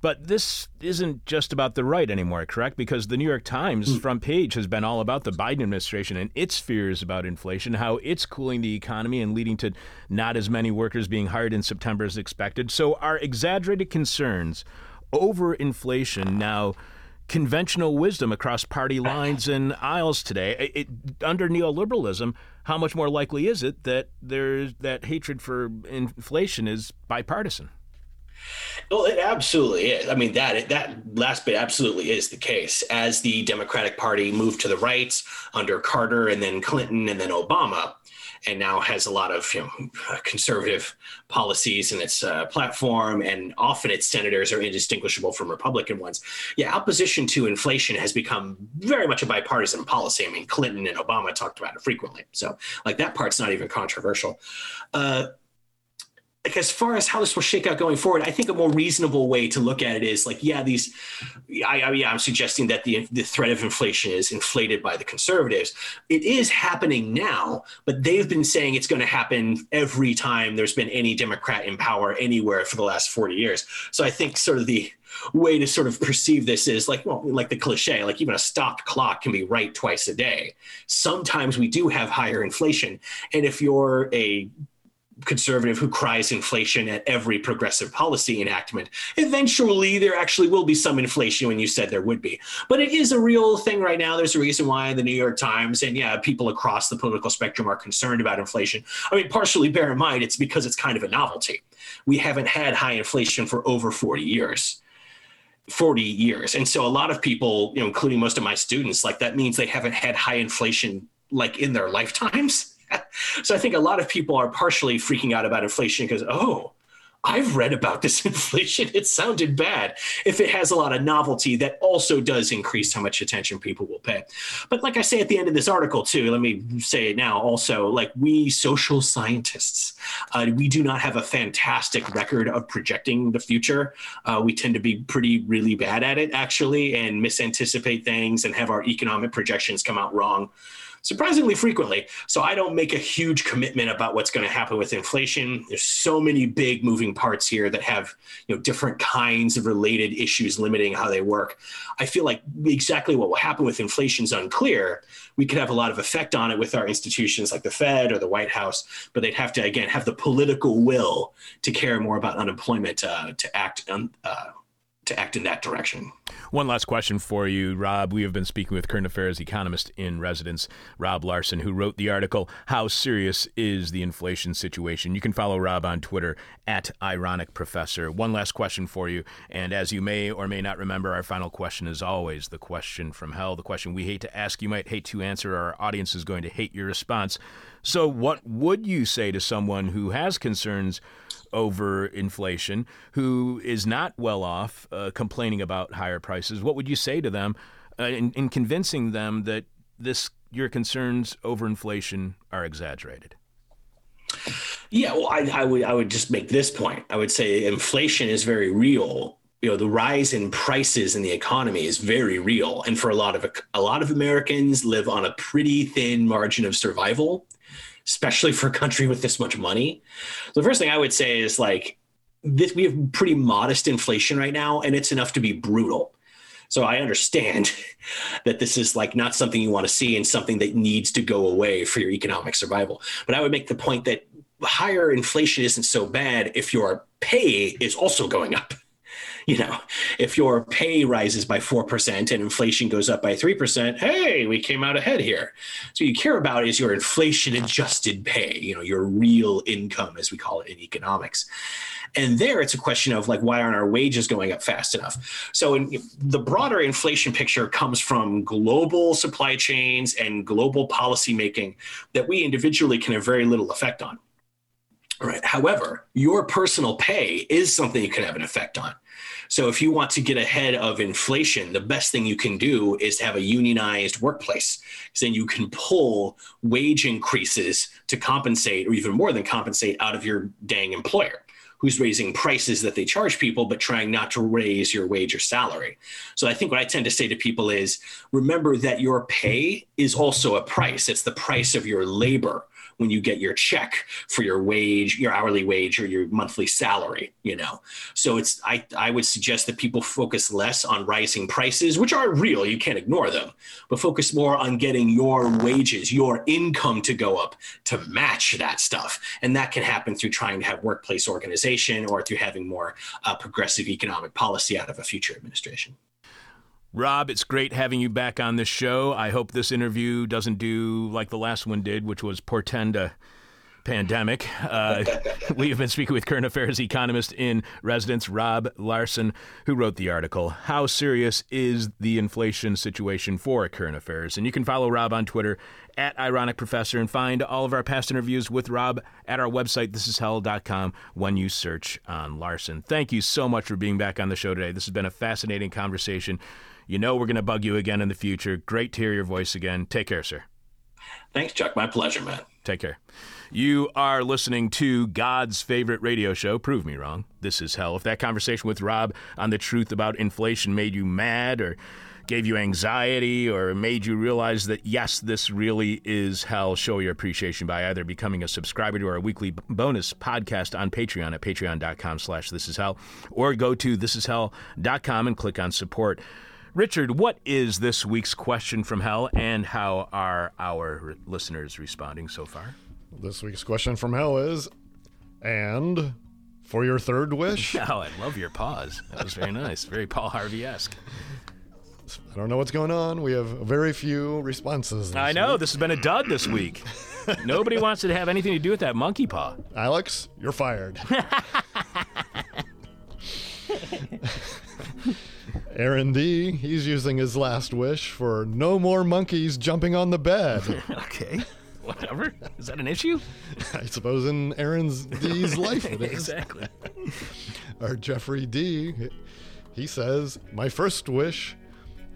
But this isn't just about the right anymore, correct? Because the New York Times mm. front page has been all about the Biden administration and its fears about inflation, how it's cooling the economy and leading to not as many workers being hired in September as expected. So, are exaggerated concerns over inflation now conventional wisdom across party lines and aisles today? It, under neoliberalism, how much more likely is it that there's that hatred for inflation is bipartisan?
Well, it absolutely is. I mean, that that last bit absolutely is the case. As the Democratic Party moved to the right under Carter and then Clinton and then Obama, and now has a lot of you know, conservative policies in its uh, platform, and often its senators are indistinguishable from Republican ones. Yeah, opposition to inflation has become very much a bipartisan policy. I mean, Clinton and Obama talked about it frequently, so like that part's not even controversial. Uh, like as far as how this will shake out going forward, I think a more reasonable way to look at it is like, yeah, these, I, I, yeah, I'm suggesting that the the threat of inflation is inflated by the conservatives. It is happening now, but they've been saying it's going to happen every time there's been any Democrat in power anywhere for the last 40 years. So I think sort of the way to sort of perceive this is like, well, like the cliche, like even a stopped clock can be right twice a day. Sometimes we do have higher inflation, and if you're a conservative who cries inflation at every progressive policy enactment. Eventually, there actually will be some inflation when you said there would be. But it is a real thing right now. There's a reason why the New York Times and, yeah, people across the political spectrum are concerned about inflation. I mean, partially bear in mind, it's because it's kind of a novelty. We haven't had high inflation for over 40 years. 40 years. And so a lot of people, you know, including most of my students, like that means they haven't had high inflation like in their lifetimes. so I think a lot of people are partially freaking out about inflation because, oh, I've read about this inflation. It sounded bad. If it has a lot of novelty, that also does increase how much attention people will pay. But like I say at the end of this article, too, let me say it now also, like we social scientists, uh, we do not have a fantastic record of projecting the future. Uh, we tend to be pretty, really bad at it, actually, and misanticipate things and have our economic projections come out wrong surprisingly frequently. So I don't make a huge commitment about what's going to happen with inflation. There's so many big moving parts here that have you know different kinds of related issues limiting how they work. I feel like exactly what will happen with inflation is unclear. We could have a lot of effect on it with our institutions like the Fed or the White House, but they'd have to again have the political will to care more about unemployment uh, to act on. Uh, to act in that direction.
One last question for you, Rob. We have been speaking with current affairs economist in residence, Rob Larson, who wrote the article, How Serious is the Inflation Situation? You can follow Rob on Twitter at Ironic Professor. One last question for you. And as you may or may not remember, our final question is always the question from hell, the question we hate to ask, you might hate to answer, our audience is going to hate your response. So, what would you say to someone who has concerns over inflation, who is not well off, uh, complaining about higher prices? What would you say to them uh, in, in convincing them that this your concerns over inflation are exaggerated?
Yeah, well, I, I, would I would just make this point. I would say inflation is very real. You know, the rise in prices in the economy is very real, and for a lot of a lot of Americans live on a pretty thin margin of survival especially for a country with this much money. So the first thing I would say is like this we have pretty modest inflation right now and it's enough to be brutal. So I understand that this is like not something you want to see and something that needs to go away for your economic survival. But I would make the point that higher inflation isn't so bad if your pay is also going up you know, if your pay rises by 4% and inflation goes up by 3%, hey, we came out ahead here. So you care about is your inflation adjusted pay, you know, your real income, as we call it in economics. And there it's a question of like, why aren't our wages going up fast enough? So in, the broader inflation picture comes from global supply chains and global policy making that we individually can have very little effect on. Right. However, your personal pay is something you can have an effect on. So if you want to get ahead of inflation, the best thing you can do is to have a unionized workplace. Because then you can pull wage increases to compensate, or even more than compensate, out of your dang employer who's raising prices that they charge people, but trying not to raise your wage or salary. So I think what I tend to say to people is remember that your pay is also a price. It's the price of your labor when you get your check for your wage, your hourly wage or your monthly salary, you know. So it's I I would suggest that people focus less on rising prices, which are real, you can't ignore them, but focus more on getting your wages, your income to go up to match that stuff. And that can happen through trying to have workplace organization or through having more uh, progressive economic policy out of a future administration.
Rob, it's great having you back on the show. I hope this interview doesn't do like the last one did, which was portend a pandemic. Uh, we have been speaking with current affairs economist in residence, Rob Larson, who wrote the article, How Serious is the Inflation Situation for Current Affairs? And you can follow Rob on Twitter at Ironic Professor and find all of our past interviews with Rob at our website, thisishell.com, when you search on Larson. Thank you so much for being back on the show today. This has been a fascinating conversation. You know we're going to bug you again in the future. Great to hear your voice again. Take care, sir.
Thanks, Chuck. My pleasure, man.
Take care. You are listening to God's favorite radio show. Prove me wrong. This is hell. If that conversation with Rob on the truth about inflation made you mad or gave you anxiety or made you realize that yes this really is hell show your appreciation by either becoming a subscriber to our weekly bonus podcast on patreon at patreon.com slash this is hell or go to thisishell.com and click on support richard what is this week's question from hell and how are our listeners responding so far
This week's question from hell is, and for your third wish,
oh i love your pause that was very nice very paul harvey-esque
I don't know what's going on. We have very few responses.
i know
week.
this has been a dud this week nobody wants to have anything to do with that monkey paw
Alex, you're fired. Aaron D, he's using his last wish for no more monkeys jumping on the bed.
Okay. Whatever. Is that an issue?
I suppose in Aaron's D's life it is.
exactly.
Our Jeffrey D, he says, My first wish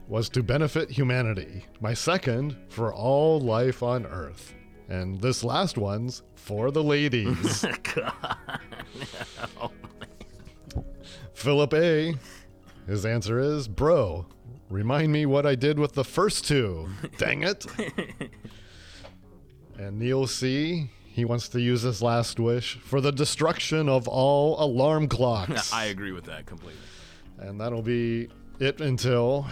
was to benefit humanity. My second, for all life on Earth. And this last one's for the ladies. Oh, Philip A, his answer is, Bro, remind me what I did with the first two. Dang it. and Neil C, he wants to use his last wish for the destruction of all alarm clocks.
I agree with that completely.
And that'll be it until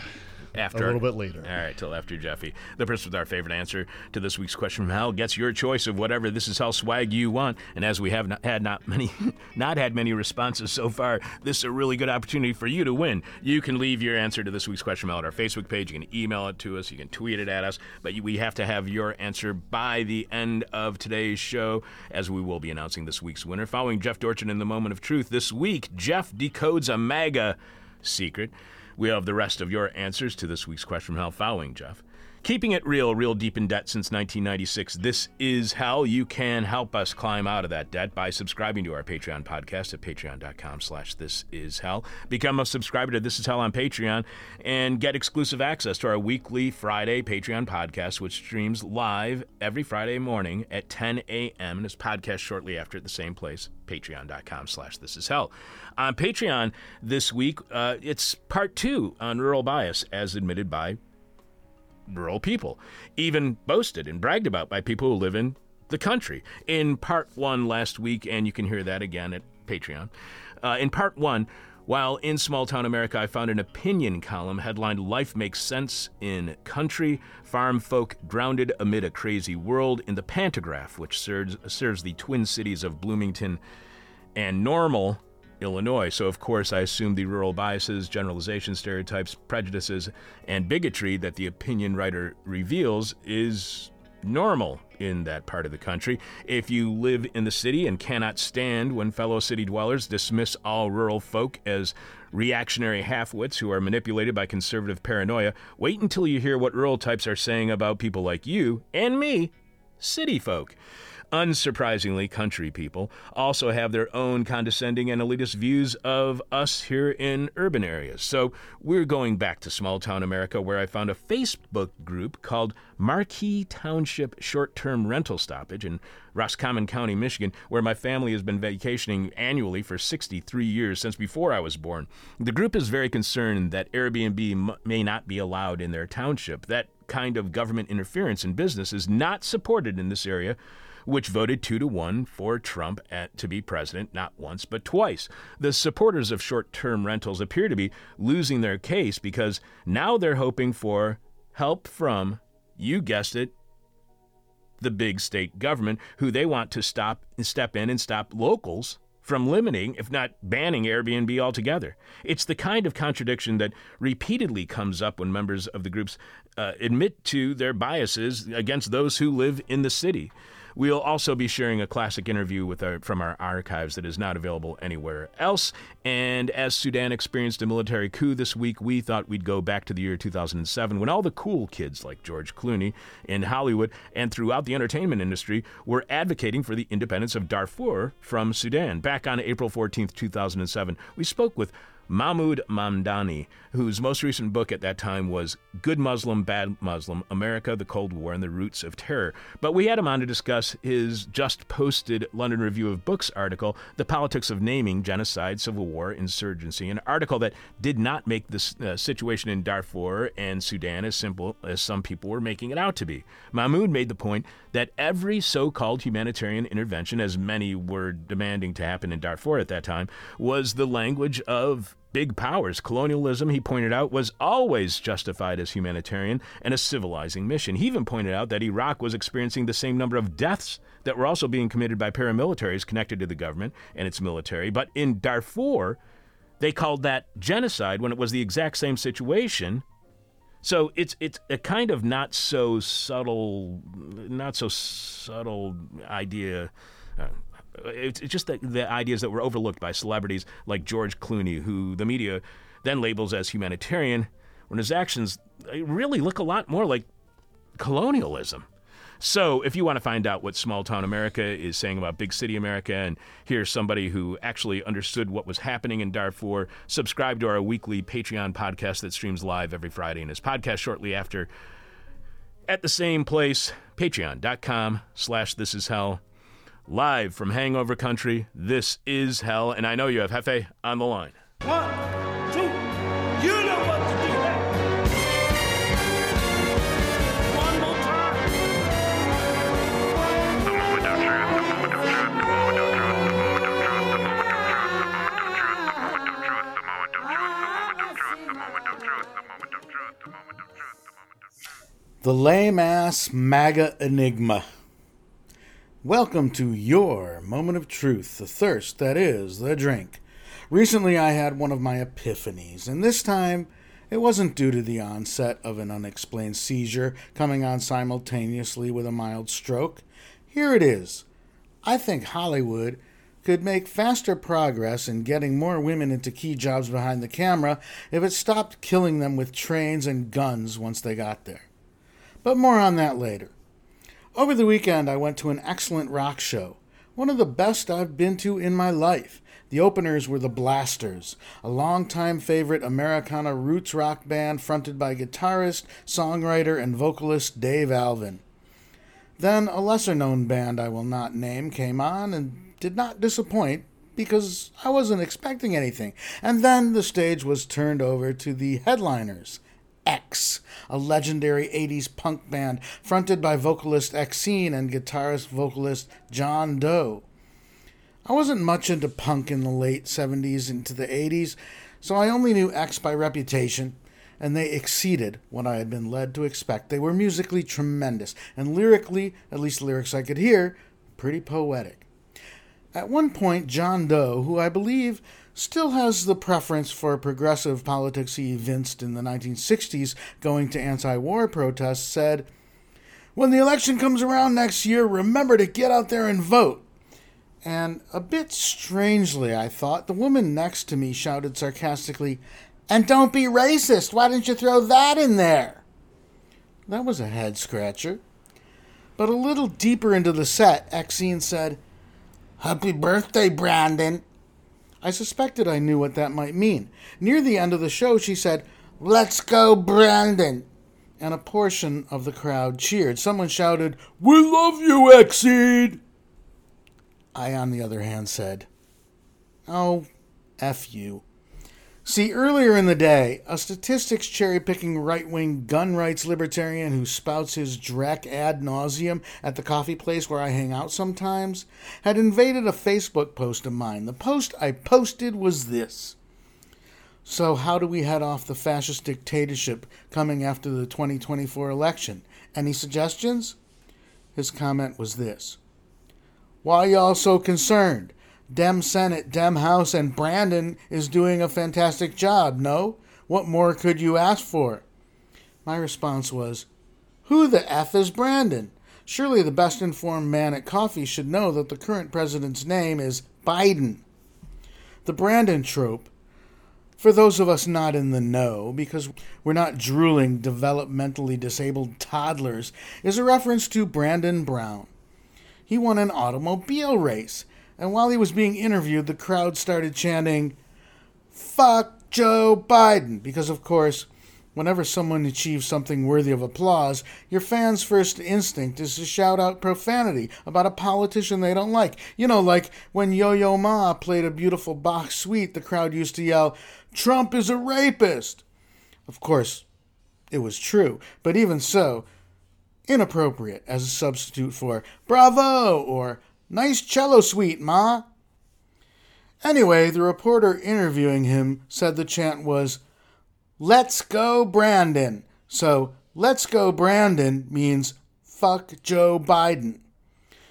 After
a little bit later.
All right, till after Jeffy. The person with our favorite answer to this week's question from hell gets your choice of whatever this is hell swag you want. And as we have not had not many not had many responses so far, this is a really good opportunity for you to win. You can leave your answer to this week's question hell at our Facebook page. You can email it to us. You can tweet it at us. But we have to have your answer by the end of today's show, as we will be announcing this week's winner. Following Jeff Dorchin in the moment of truth this week, Jeff decodes a MAGA secret. We have the rest of your answers to this week's question from following, Jeff. Keeping it real, real deep in debt since 1996. This is hell. You can help us climb out of that debt by subscribing to our Patreon podcast at patreon.com slash this is hell. Become a subscriber to This Is Hell on Patreon and get exclusive access to our weekly Friday Patreon podcast, which streams live every Friday morning at 10 a.m. and is podcast shortly after at the same place, patreon.com slash this is hell. On Patreon this week, uh, it's part two on rural bias as admitted by rural people, even boasted and bragged about by people who live in the country. In part one last week, and you can hear that again at Patreon. Uh, in part one, while in small town America, I found an opinion column headlined Life Makes Sense in Country Farm Folk Grounded Amid a Crazy World in the Pantagraph, which serves, serves the twin cities of Bloomington and Normal, Illinois. So, of course, I assume the rural biases, generalizations, stereotypes, prejudices, and bigotry that the opinion writer reveals is normal in that part of the country. If you live in the city and cannot stand when fellow city dwellers dismiss all rural folk as reactionary halfwits who are manipulated by conservative paranoia, wait until you hear what rural types are saying about people like you and me, city folk. Unsurprisingly, country people also have their own condescending and elitist views of us here in urban areas. So we're going back to small town America, where I found a Facebook group called Markey Township Short Term Rental Stoppage in Roscommon County, Michigan, where my family has been vacationing annually for 63 years since before I was born. The group is very concerned that Airbnb m- may not be allowed in their township. That kind of government interference in business is not supported in this area which voted two to one for Trump at, to be president, not once, but twice. The supporters of short term rentals appear to be losing their case because now they're hoping for help from, you guessed it, the big state government, who they want to stop step in and stop locals from limiting, if not banning Airbnb altogether. It's the kind of contradiction that repeatedly comes up when members of the groups uh, admit to their biases against those who live in the city. We'll also be sharing a classic interview with our, from our archives that is not available anywhere else. And as Sudan experienced a military coup this week, we thought we'd go back to the year 2007 when all the cool kids like George Clooney in Hollywood and throughout the entertainment industry were advocating for the independence of Darfur from Sudan. Back on April 14th, 2007, we spoke with Mahmood Mamdani, whose most recent book at that time was Good Muslim, Bad Muslim America, the Cold War, and the Roots of Terror. But we had him on to discuss his just posted London Review of Books article, The Politics of Naming Genocide, Civil War, Insurgency, an article that did not make the uh, situation in Darfur and Sudan as simple as some people were making it out to be. Mahmood made the point that every so called humanitarian intervention, as many were demanding to happen in Darfur at that time, was the language of big powers. Colonialism, he pointed out, was always justified as humanitarian and a civilizing mission. He even pointed out that Iraq was experiencing the same number of deaths that were also being committed by paramilitaries connected to the government and its military. But in Darfur, they called that genocide when it was the exact same situation. So it's it's a kind of not so subtle, not so subtle idea. Uh, it's, it's just the, the ideas that were overlooked by celebrities like George Clooney, who the media then labels as humanitarian, when his actions really look a lot more like colonialism. So, if you want to find out what small town America is saying about big city America and hear somebody who actually understood what was happening in Darfur, subscribe to our weekly Patreon podcast that streams live every Friday and is podcast shortly after at the same place, patreon.com slash this is hell. Live from Hangover Country, this is hell, and I know you have Hefe on the line.
One, two, you know what to do now. One more time.
The lame ass MAGA enigma. Welcome to your moment of truth, the thirst that is the drink. Recently, I had one of my epiphanies, and this time it wasn't due to the onset of an unexplained seizure coming on simultaneously with a mild stroke. Here it is. I think Hollywood could make faster progress in getting more women into key jobs behind the camera if it stopped killing them with trains and guns once they got there. But more on that later. Over the weekend, I went to an excellent rock show, one of the best I've been to in my life. The openers were the Blasters, a longtime favorite Americana roots rock band fronted by guitarist, songwriter, and vocalist Dave Alvin. Then a lesser known band I will not name came on and did not disappoint because I wasn't expecting anything. And then the stage was turned over to the headliners. X, a legendary 80s punk band fronted by vocalist Exene and guitarist vocalist John Doe. I wasn't much into punk in the late 70s into the 80s, so I only knew X by reputation, and they exceeded what I had been led to expect. They were musically tremendous, and lyrically, at least lyrics I could hear, pretty poetic. At one point, John Doe, who I believe still has the preference for progressive politics he evinced in the 1960s going to anti war protests, said, When the election comes around next year, remember to get out there and vote. And a bit strangely, I thought, the woman next to me shouted sarcastically, And don't be racist! Why didn't you throw that in there? That was a head scratcher. But a little deeper into the set, Exene said, Happy birthday, Brandon. I suspected I knew what that might mean. Near the end of the show, she said, Let's go, Brandon. And a portion of the crowd cheered. Someone shouted, We love you, Exene. I, on the other hand, said, Oh, F you. See, earlier in the day, a statistics cherry picking right wing gun rights libertarian who spouts his dreck ad nauseum at the coffee place where I hang out sometimes had invaded a Facebook post of mine. The post I posted was this So, how do we head off the fascist dictatorship coming after the 2024 election? Any suggestions? His comment was this Why y'all so concerned? Dem Senate, Dem House, and Brandon is doing a fantastic job, no? What more could you ask for? My response was, Who the F is Brandon? Surely the best informed man at coffee should know that the current president's name is Biden. The Brandon trope, for those of us not in the know, because we're not drooling developmentally disabled toddlers, is a reference to Brandon Brown. He won an automobile race and while he was being interviewed, the crowd started chanting, Fuck Joe Biden. Because, of course, whenever someone achieves something worthy of applause, your fans' first instinct is to shout out profanity about a politician they don't like. You know, like when Yo Yo Ma played a beautiful Bach suite, the crowd used to yell, Trump is a rapist. Of course, it was true, but even so, inappropriate as a substitute for bravo or nice cello suite, Ma. Anyway, the reporter interviewing him said the chant was, Let's go, Brandon. So, let's go, Brandon means fuck Joe Biden.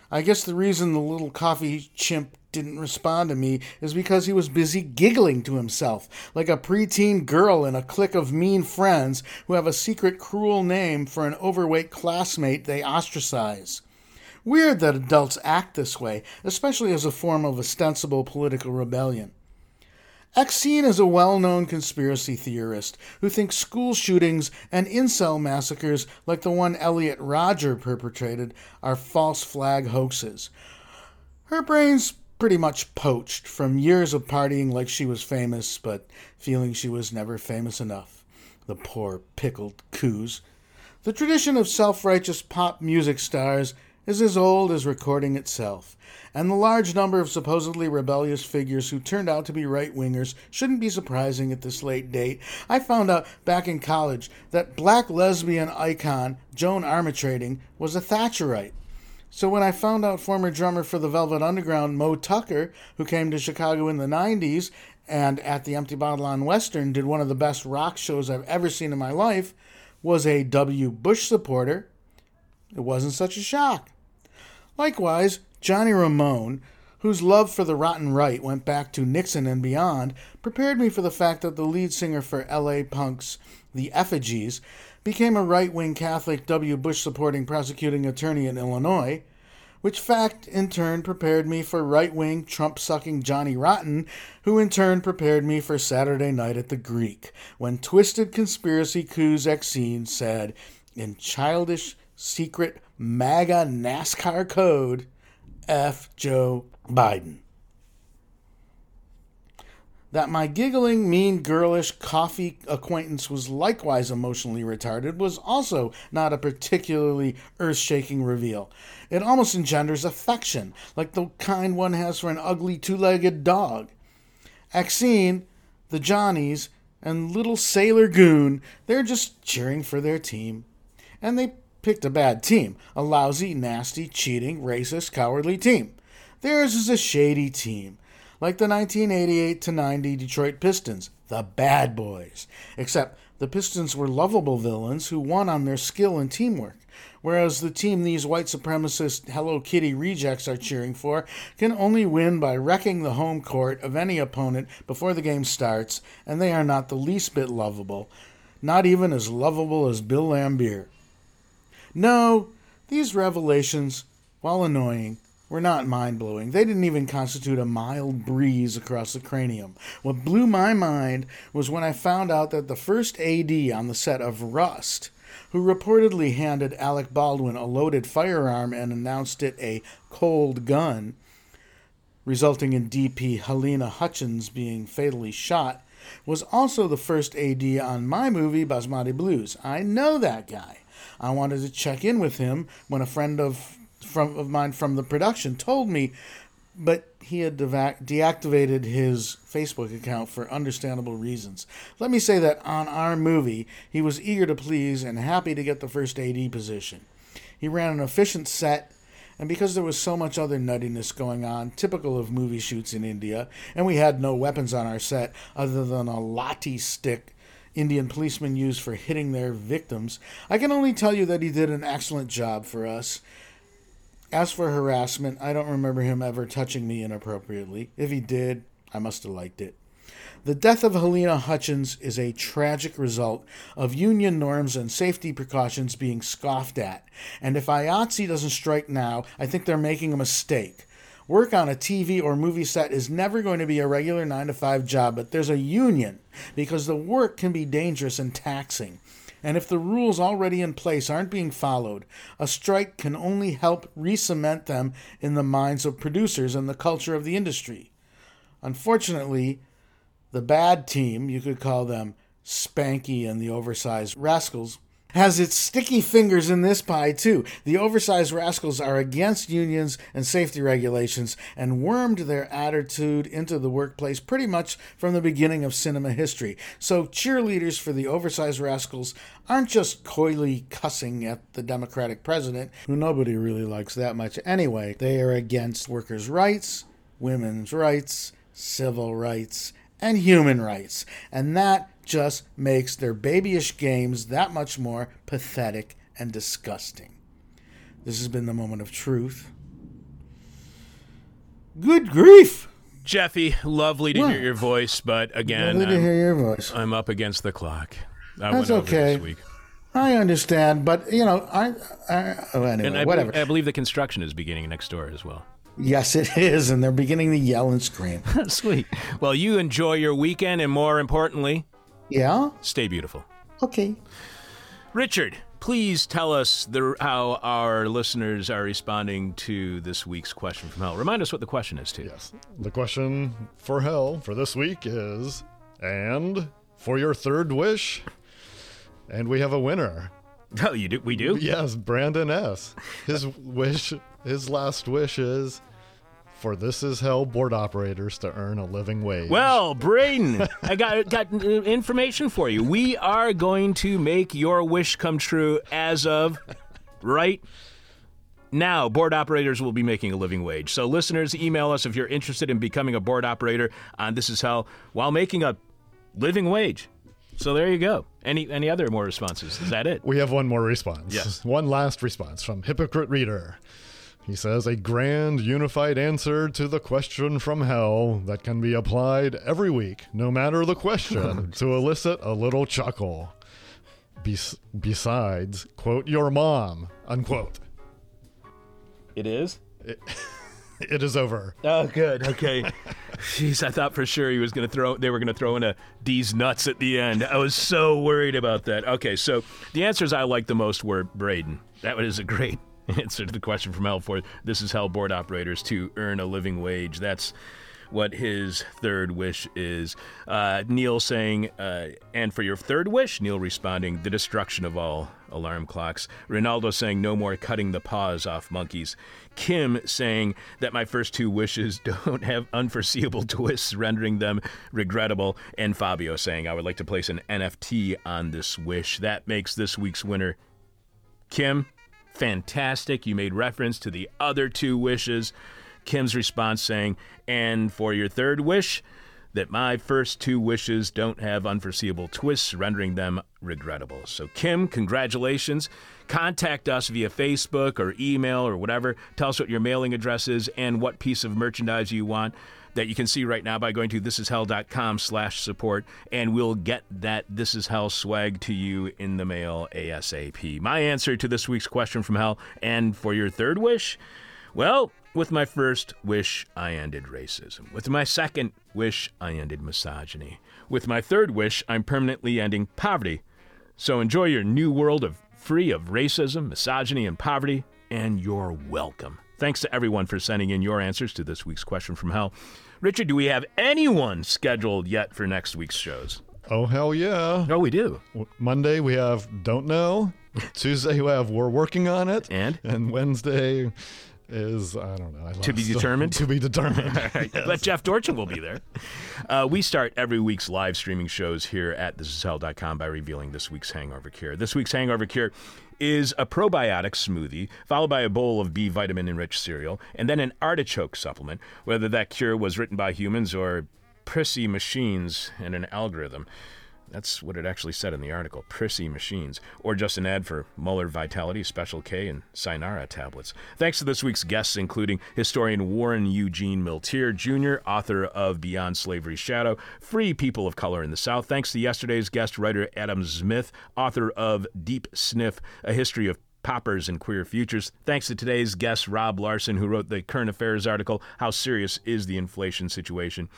I guess the reason the little coffee chimp didn't respond to me is because he was busy giggling to himself, like a preteen girl in a clique of mean friends who have a secret cruel name for an overweight classmate they ostracize. Weird that adults act this way, especially as a form of ostensible political rebellion. Exene is a well known conspiracy theorist who thinks school shootings and incel massacres like the one Elliot Rodger perpetrated are false flag hoaxes. Her brain's pretty much poached from years of partying like she was famous, but feeling she was never famous enough. The poor pickled coos. The tradition of self righteous pop music stars is as old as recording itself, and the large number of supposedly rebellious figures who turned out to be right wingers shouldn't be surprising at this late date. I found out back in college that black lesbian icon Joan Armatrading was a Thatcherite. So when I found out former drummer for the Velvet Underground, Moe Tucker, who came to Chicago in the 90s and at the Empty Bottle on Western did one of the best rock shows I've ever seen in my life, was a W. Bush supporter, it wasn't such a shock. Likewise, Johnny Ramone, whose love for the rotten right went back to Nixon and beyond, prepared me for the fact that the lead singer for LA Punk's The Effigies became a right wing Catholic W. Bush supporting prosecuting attorney in Illinois, which fact in turn prepared me for right wing Trump sucking Johnny Rotten, who in turn prepared me for Saturday night at the Greek, when twisted conspiracy coups Exene said, in childish, secret MAGA NASCAR code, F. Joe Biden. That my giggling, mean, girlish coffee acquaintance was likewise emotionally retarded was also not a particularly earth shaking reveal. It almost engenders affection, like the kind one has for an ugly two legged dog. Exene, the Johnnies, and little Sailor Goon, they're just cheering for their team. And they picked a bad team a lousy, nasty, cheating, racist, cowardly team. Theirs is a shady team like the 1988 to 90 Detroit Pistons, the bad boys. Except the Pistons were lovable villains who won on their skill and teamwork, whereas the team these white supremacist Hello Kitty rejects are cheering for can only win by wrecking the home court of any opponent before the game starts, and they are not the least bit lovable, not even as lovable as Bill Laimbeer. No, these revelations, while annoying, were not mind blowing. They didn't even constitute a mild breeze across the cranium. What blew my mind was when I found out that the first AD on the set of Rust, who reportedly handed Alec Baldwin a loaded firearm and announced it a cold gun, resulting in DP Halyna Hutchins being fatally shot, was also the first AD on my movie Basmati Blues. I know that guy. I wanted to check in with him when a friend of from of mine from the production told me, but he had deactivated his Facebook account for understandable reasons. Let me say that on our movie, he was eager to please and happy to get the first AD position. He ran an efficient set, and because there was so much other nuttiness going on, typical of movie shoots in India, and we had no weapons on our set other than a lathi stick Indian policemen use for hitting their victims, I can only tell you that he did an excellent job for us. As for harassment, I don't remember him ever touching me inappropriately. If he did, I must have liked it. The death of Halyna Hutchins is a tragic result of union norms and safety precautions being scoffed at. And if IATSE doesn't strike now, I think they're making a mistake. Work on a TV or movie set is never going to be a regular 9 to 5 job, but there's a union because the work can be dangerous and taxing. And if the rules already in place aren't being followed, a strike can only help re cement them in the minds of producers and the culture of the industry. Unfortunately, The bad team, you could call them Spanky and the Oversized Rascals, has its sticky fingers in this pie, too. The oversized rascals are against unions and safety regulations and wormed their attitude into the workplace pretty much from the beginning of cinema history. So, cheerleaders for the oversized rascals aren't just coyly cussing at the Democratic president, who nobody really likes that much anyway. They are against workers' rights, women's rights, civil rights, and human rights. And that just makes their babyish games that much more pathetic and disgusting. This has been the moment of truth. Good grief!
Jeffy, lovely to
What?
hear your voice, but again,
Lovely to
I'm,
hear your voice.
I'm up against the clock. I
That's okay.
this week.
I understand, but you know, I, I oh, anyway,
And I,
whatever.
Believe, I believe the construction is beginning next door as well.
yes, it is, and they're beginning to yell and scream.
Sweet. Well, you enjoy your weekend, and more importantly,
yeah.
stay beautiful.
Okay.
Richard, please tell us the, how our listeners are responding to this week's question from hell. Remind us what the question is, too.
Yes. The question for hell for this week is and for your third wish? And we have a winner.
Oh, you do? We do?
Yes, Brandon S. His wish, his last wish is for This Is Hell board operators to earn a living wage.
Well, Braden, I got got information for you. We are going to make your wish come true as of right now. Board operators will be making a living wage. So, listeners, email us if you're interested in becoming a board operator on This Is Hell while making a living wage. So there you go. Any any other more responses? Is that it?
We have one more response.
Yes.
One last response from Hypocrite Reader. He says, a grand, unified answer to the question from hell that can be applied every week, no matter the question, to elicit a little chuckle. Bes- besides, quote, your mom, unquote.
It is.
It is over.
Oh, good. Okay. Jeez, I thought for sure he was going to throw. They were going to throw in a D's nuts at the end. I was so worried about that. Okay, so the answers I liked the most were Braden. That was a great answer to the question from Hell this is Hell board operators to earn a living wage. That's what his third wish is. Uh, Neil saying, uh, and for your third wish, Neil responding, the destruction of all alarm clocks. Ronaldo saying, no more cutting the paws off monkeys. Kim saying that my first two wishes don't have unforeseeable twists, rendering them regrettable. And Fabio saying, I would like to place an NFT on this wish. That makes this week's winner Kim, fantastic. You made reference to the other two wishes. Kim's response saying, and for your third wish, that my first two wishes don't have unforeseeable twists, rendering them regrettable. So, Kim, congratulations. Contact us via Facebook or email or whatever. Tell us what your mailing address is and what piece of merchandise you want that you can see right now by going to thisishell.com slash support and we'll get that this is hell swag to you in the mail asap my answer to this week's question from hell and for your third wish? Well with my first wish i ended racism. With my second wish i ended misogyny. With my third wish i'm permanently ending poverty. So enjoy your new world of free of racism misogyny and poverty and you're welcome Thanks to everyone for sending in your answers to this week's question from hell. Richard, do we have anyone scheduled yet for next week's shows?
Oh, hell yeah.
Oh, we do.
Monday we have Don't Know. Tuesday we have We're Working on It.
And?
And Wednesday is, I don't know. I
To be determined?
to be determined.
But Jeff Dorchin will be there. Uh, we start every week's live streaming shows here at thisishell.com by revealing this week's hangover cure. This week's hangover cure is a probiotic smoothie, followed by a bowl of B vitamin enriched cereal, and then an artichoke supplement, whether that cure was written by humans or prissy machines and an algorithm. That's what it actually said in the article prissy machines, or just an ad for Muller Vitality, Special K, and Cynara tablets. Thanks to this week's guests, including historian Warren Eugene Milteer Jr., author of Beyond Slavery's Shadow, Free People of Color in the South. Thanks to yesterday's guest writer Adam Smith, author of Deep Sniff, A History of Poppers and Queer Futures. Thanks to today's guest, Rob Larson, who wrote the current affairs article, How Serious is the Inflation Situation?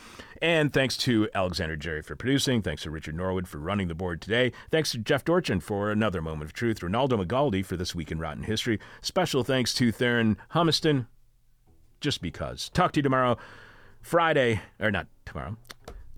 And thanks to Alexander Jerry for producing. Thanks to Richard Norwood for running the board today. Thanks to Jeff Dorchin for another moment of truth. Ronaldo Magaldi for This Week in Rotten History. Special thanks to Theron Humiston, just because. Talk to you tomorrow, Friday, or not tomorrow.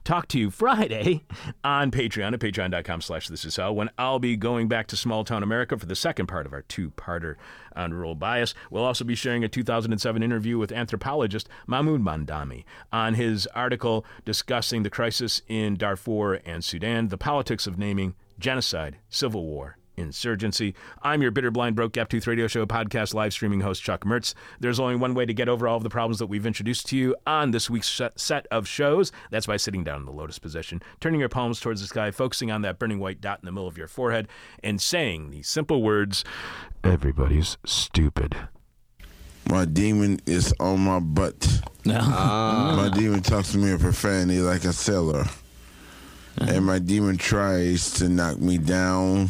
Talk to you Friday on Patreon at patreon.com slash this is hell when I'll be going back to small town America for the second part of our two-parter on rural bias. We'll also be sharing a 2007 interview with anthropologist Mahmood Mamdani on his article discussing the crisis in Darfur and Sudan, the politics of naming genocide, civil war, insurgency. I'm your bitter, blind, broke, gap tooth radio show podcast live streaming host, Chuck Mertz. There's only one way to get over all of the problems that we've introduced to you on this week's set of shows. That's by sitting down in the lotus position, turning your palms towards the sky, focusing on that burning white dot in the middle of your forehead, and saying these simple words Everybody's stupid.
My demon is on my butt. Ah. My demon talks to me in profanity like a sailor. And my demon tries to knock me down.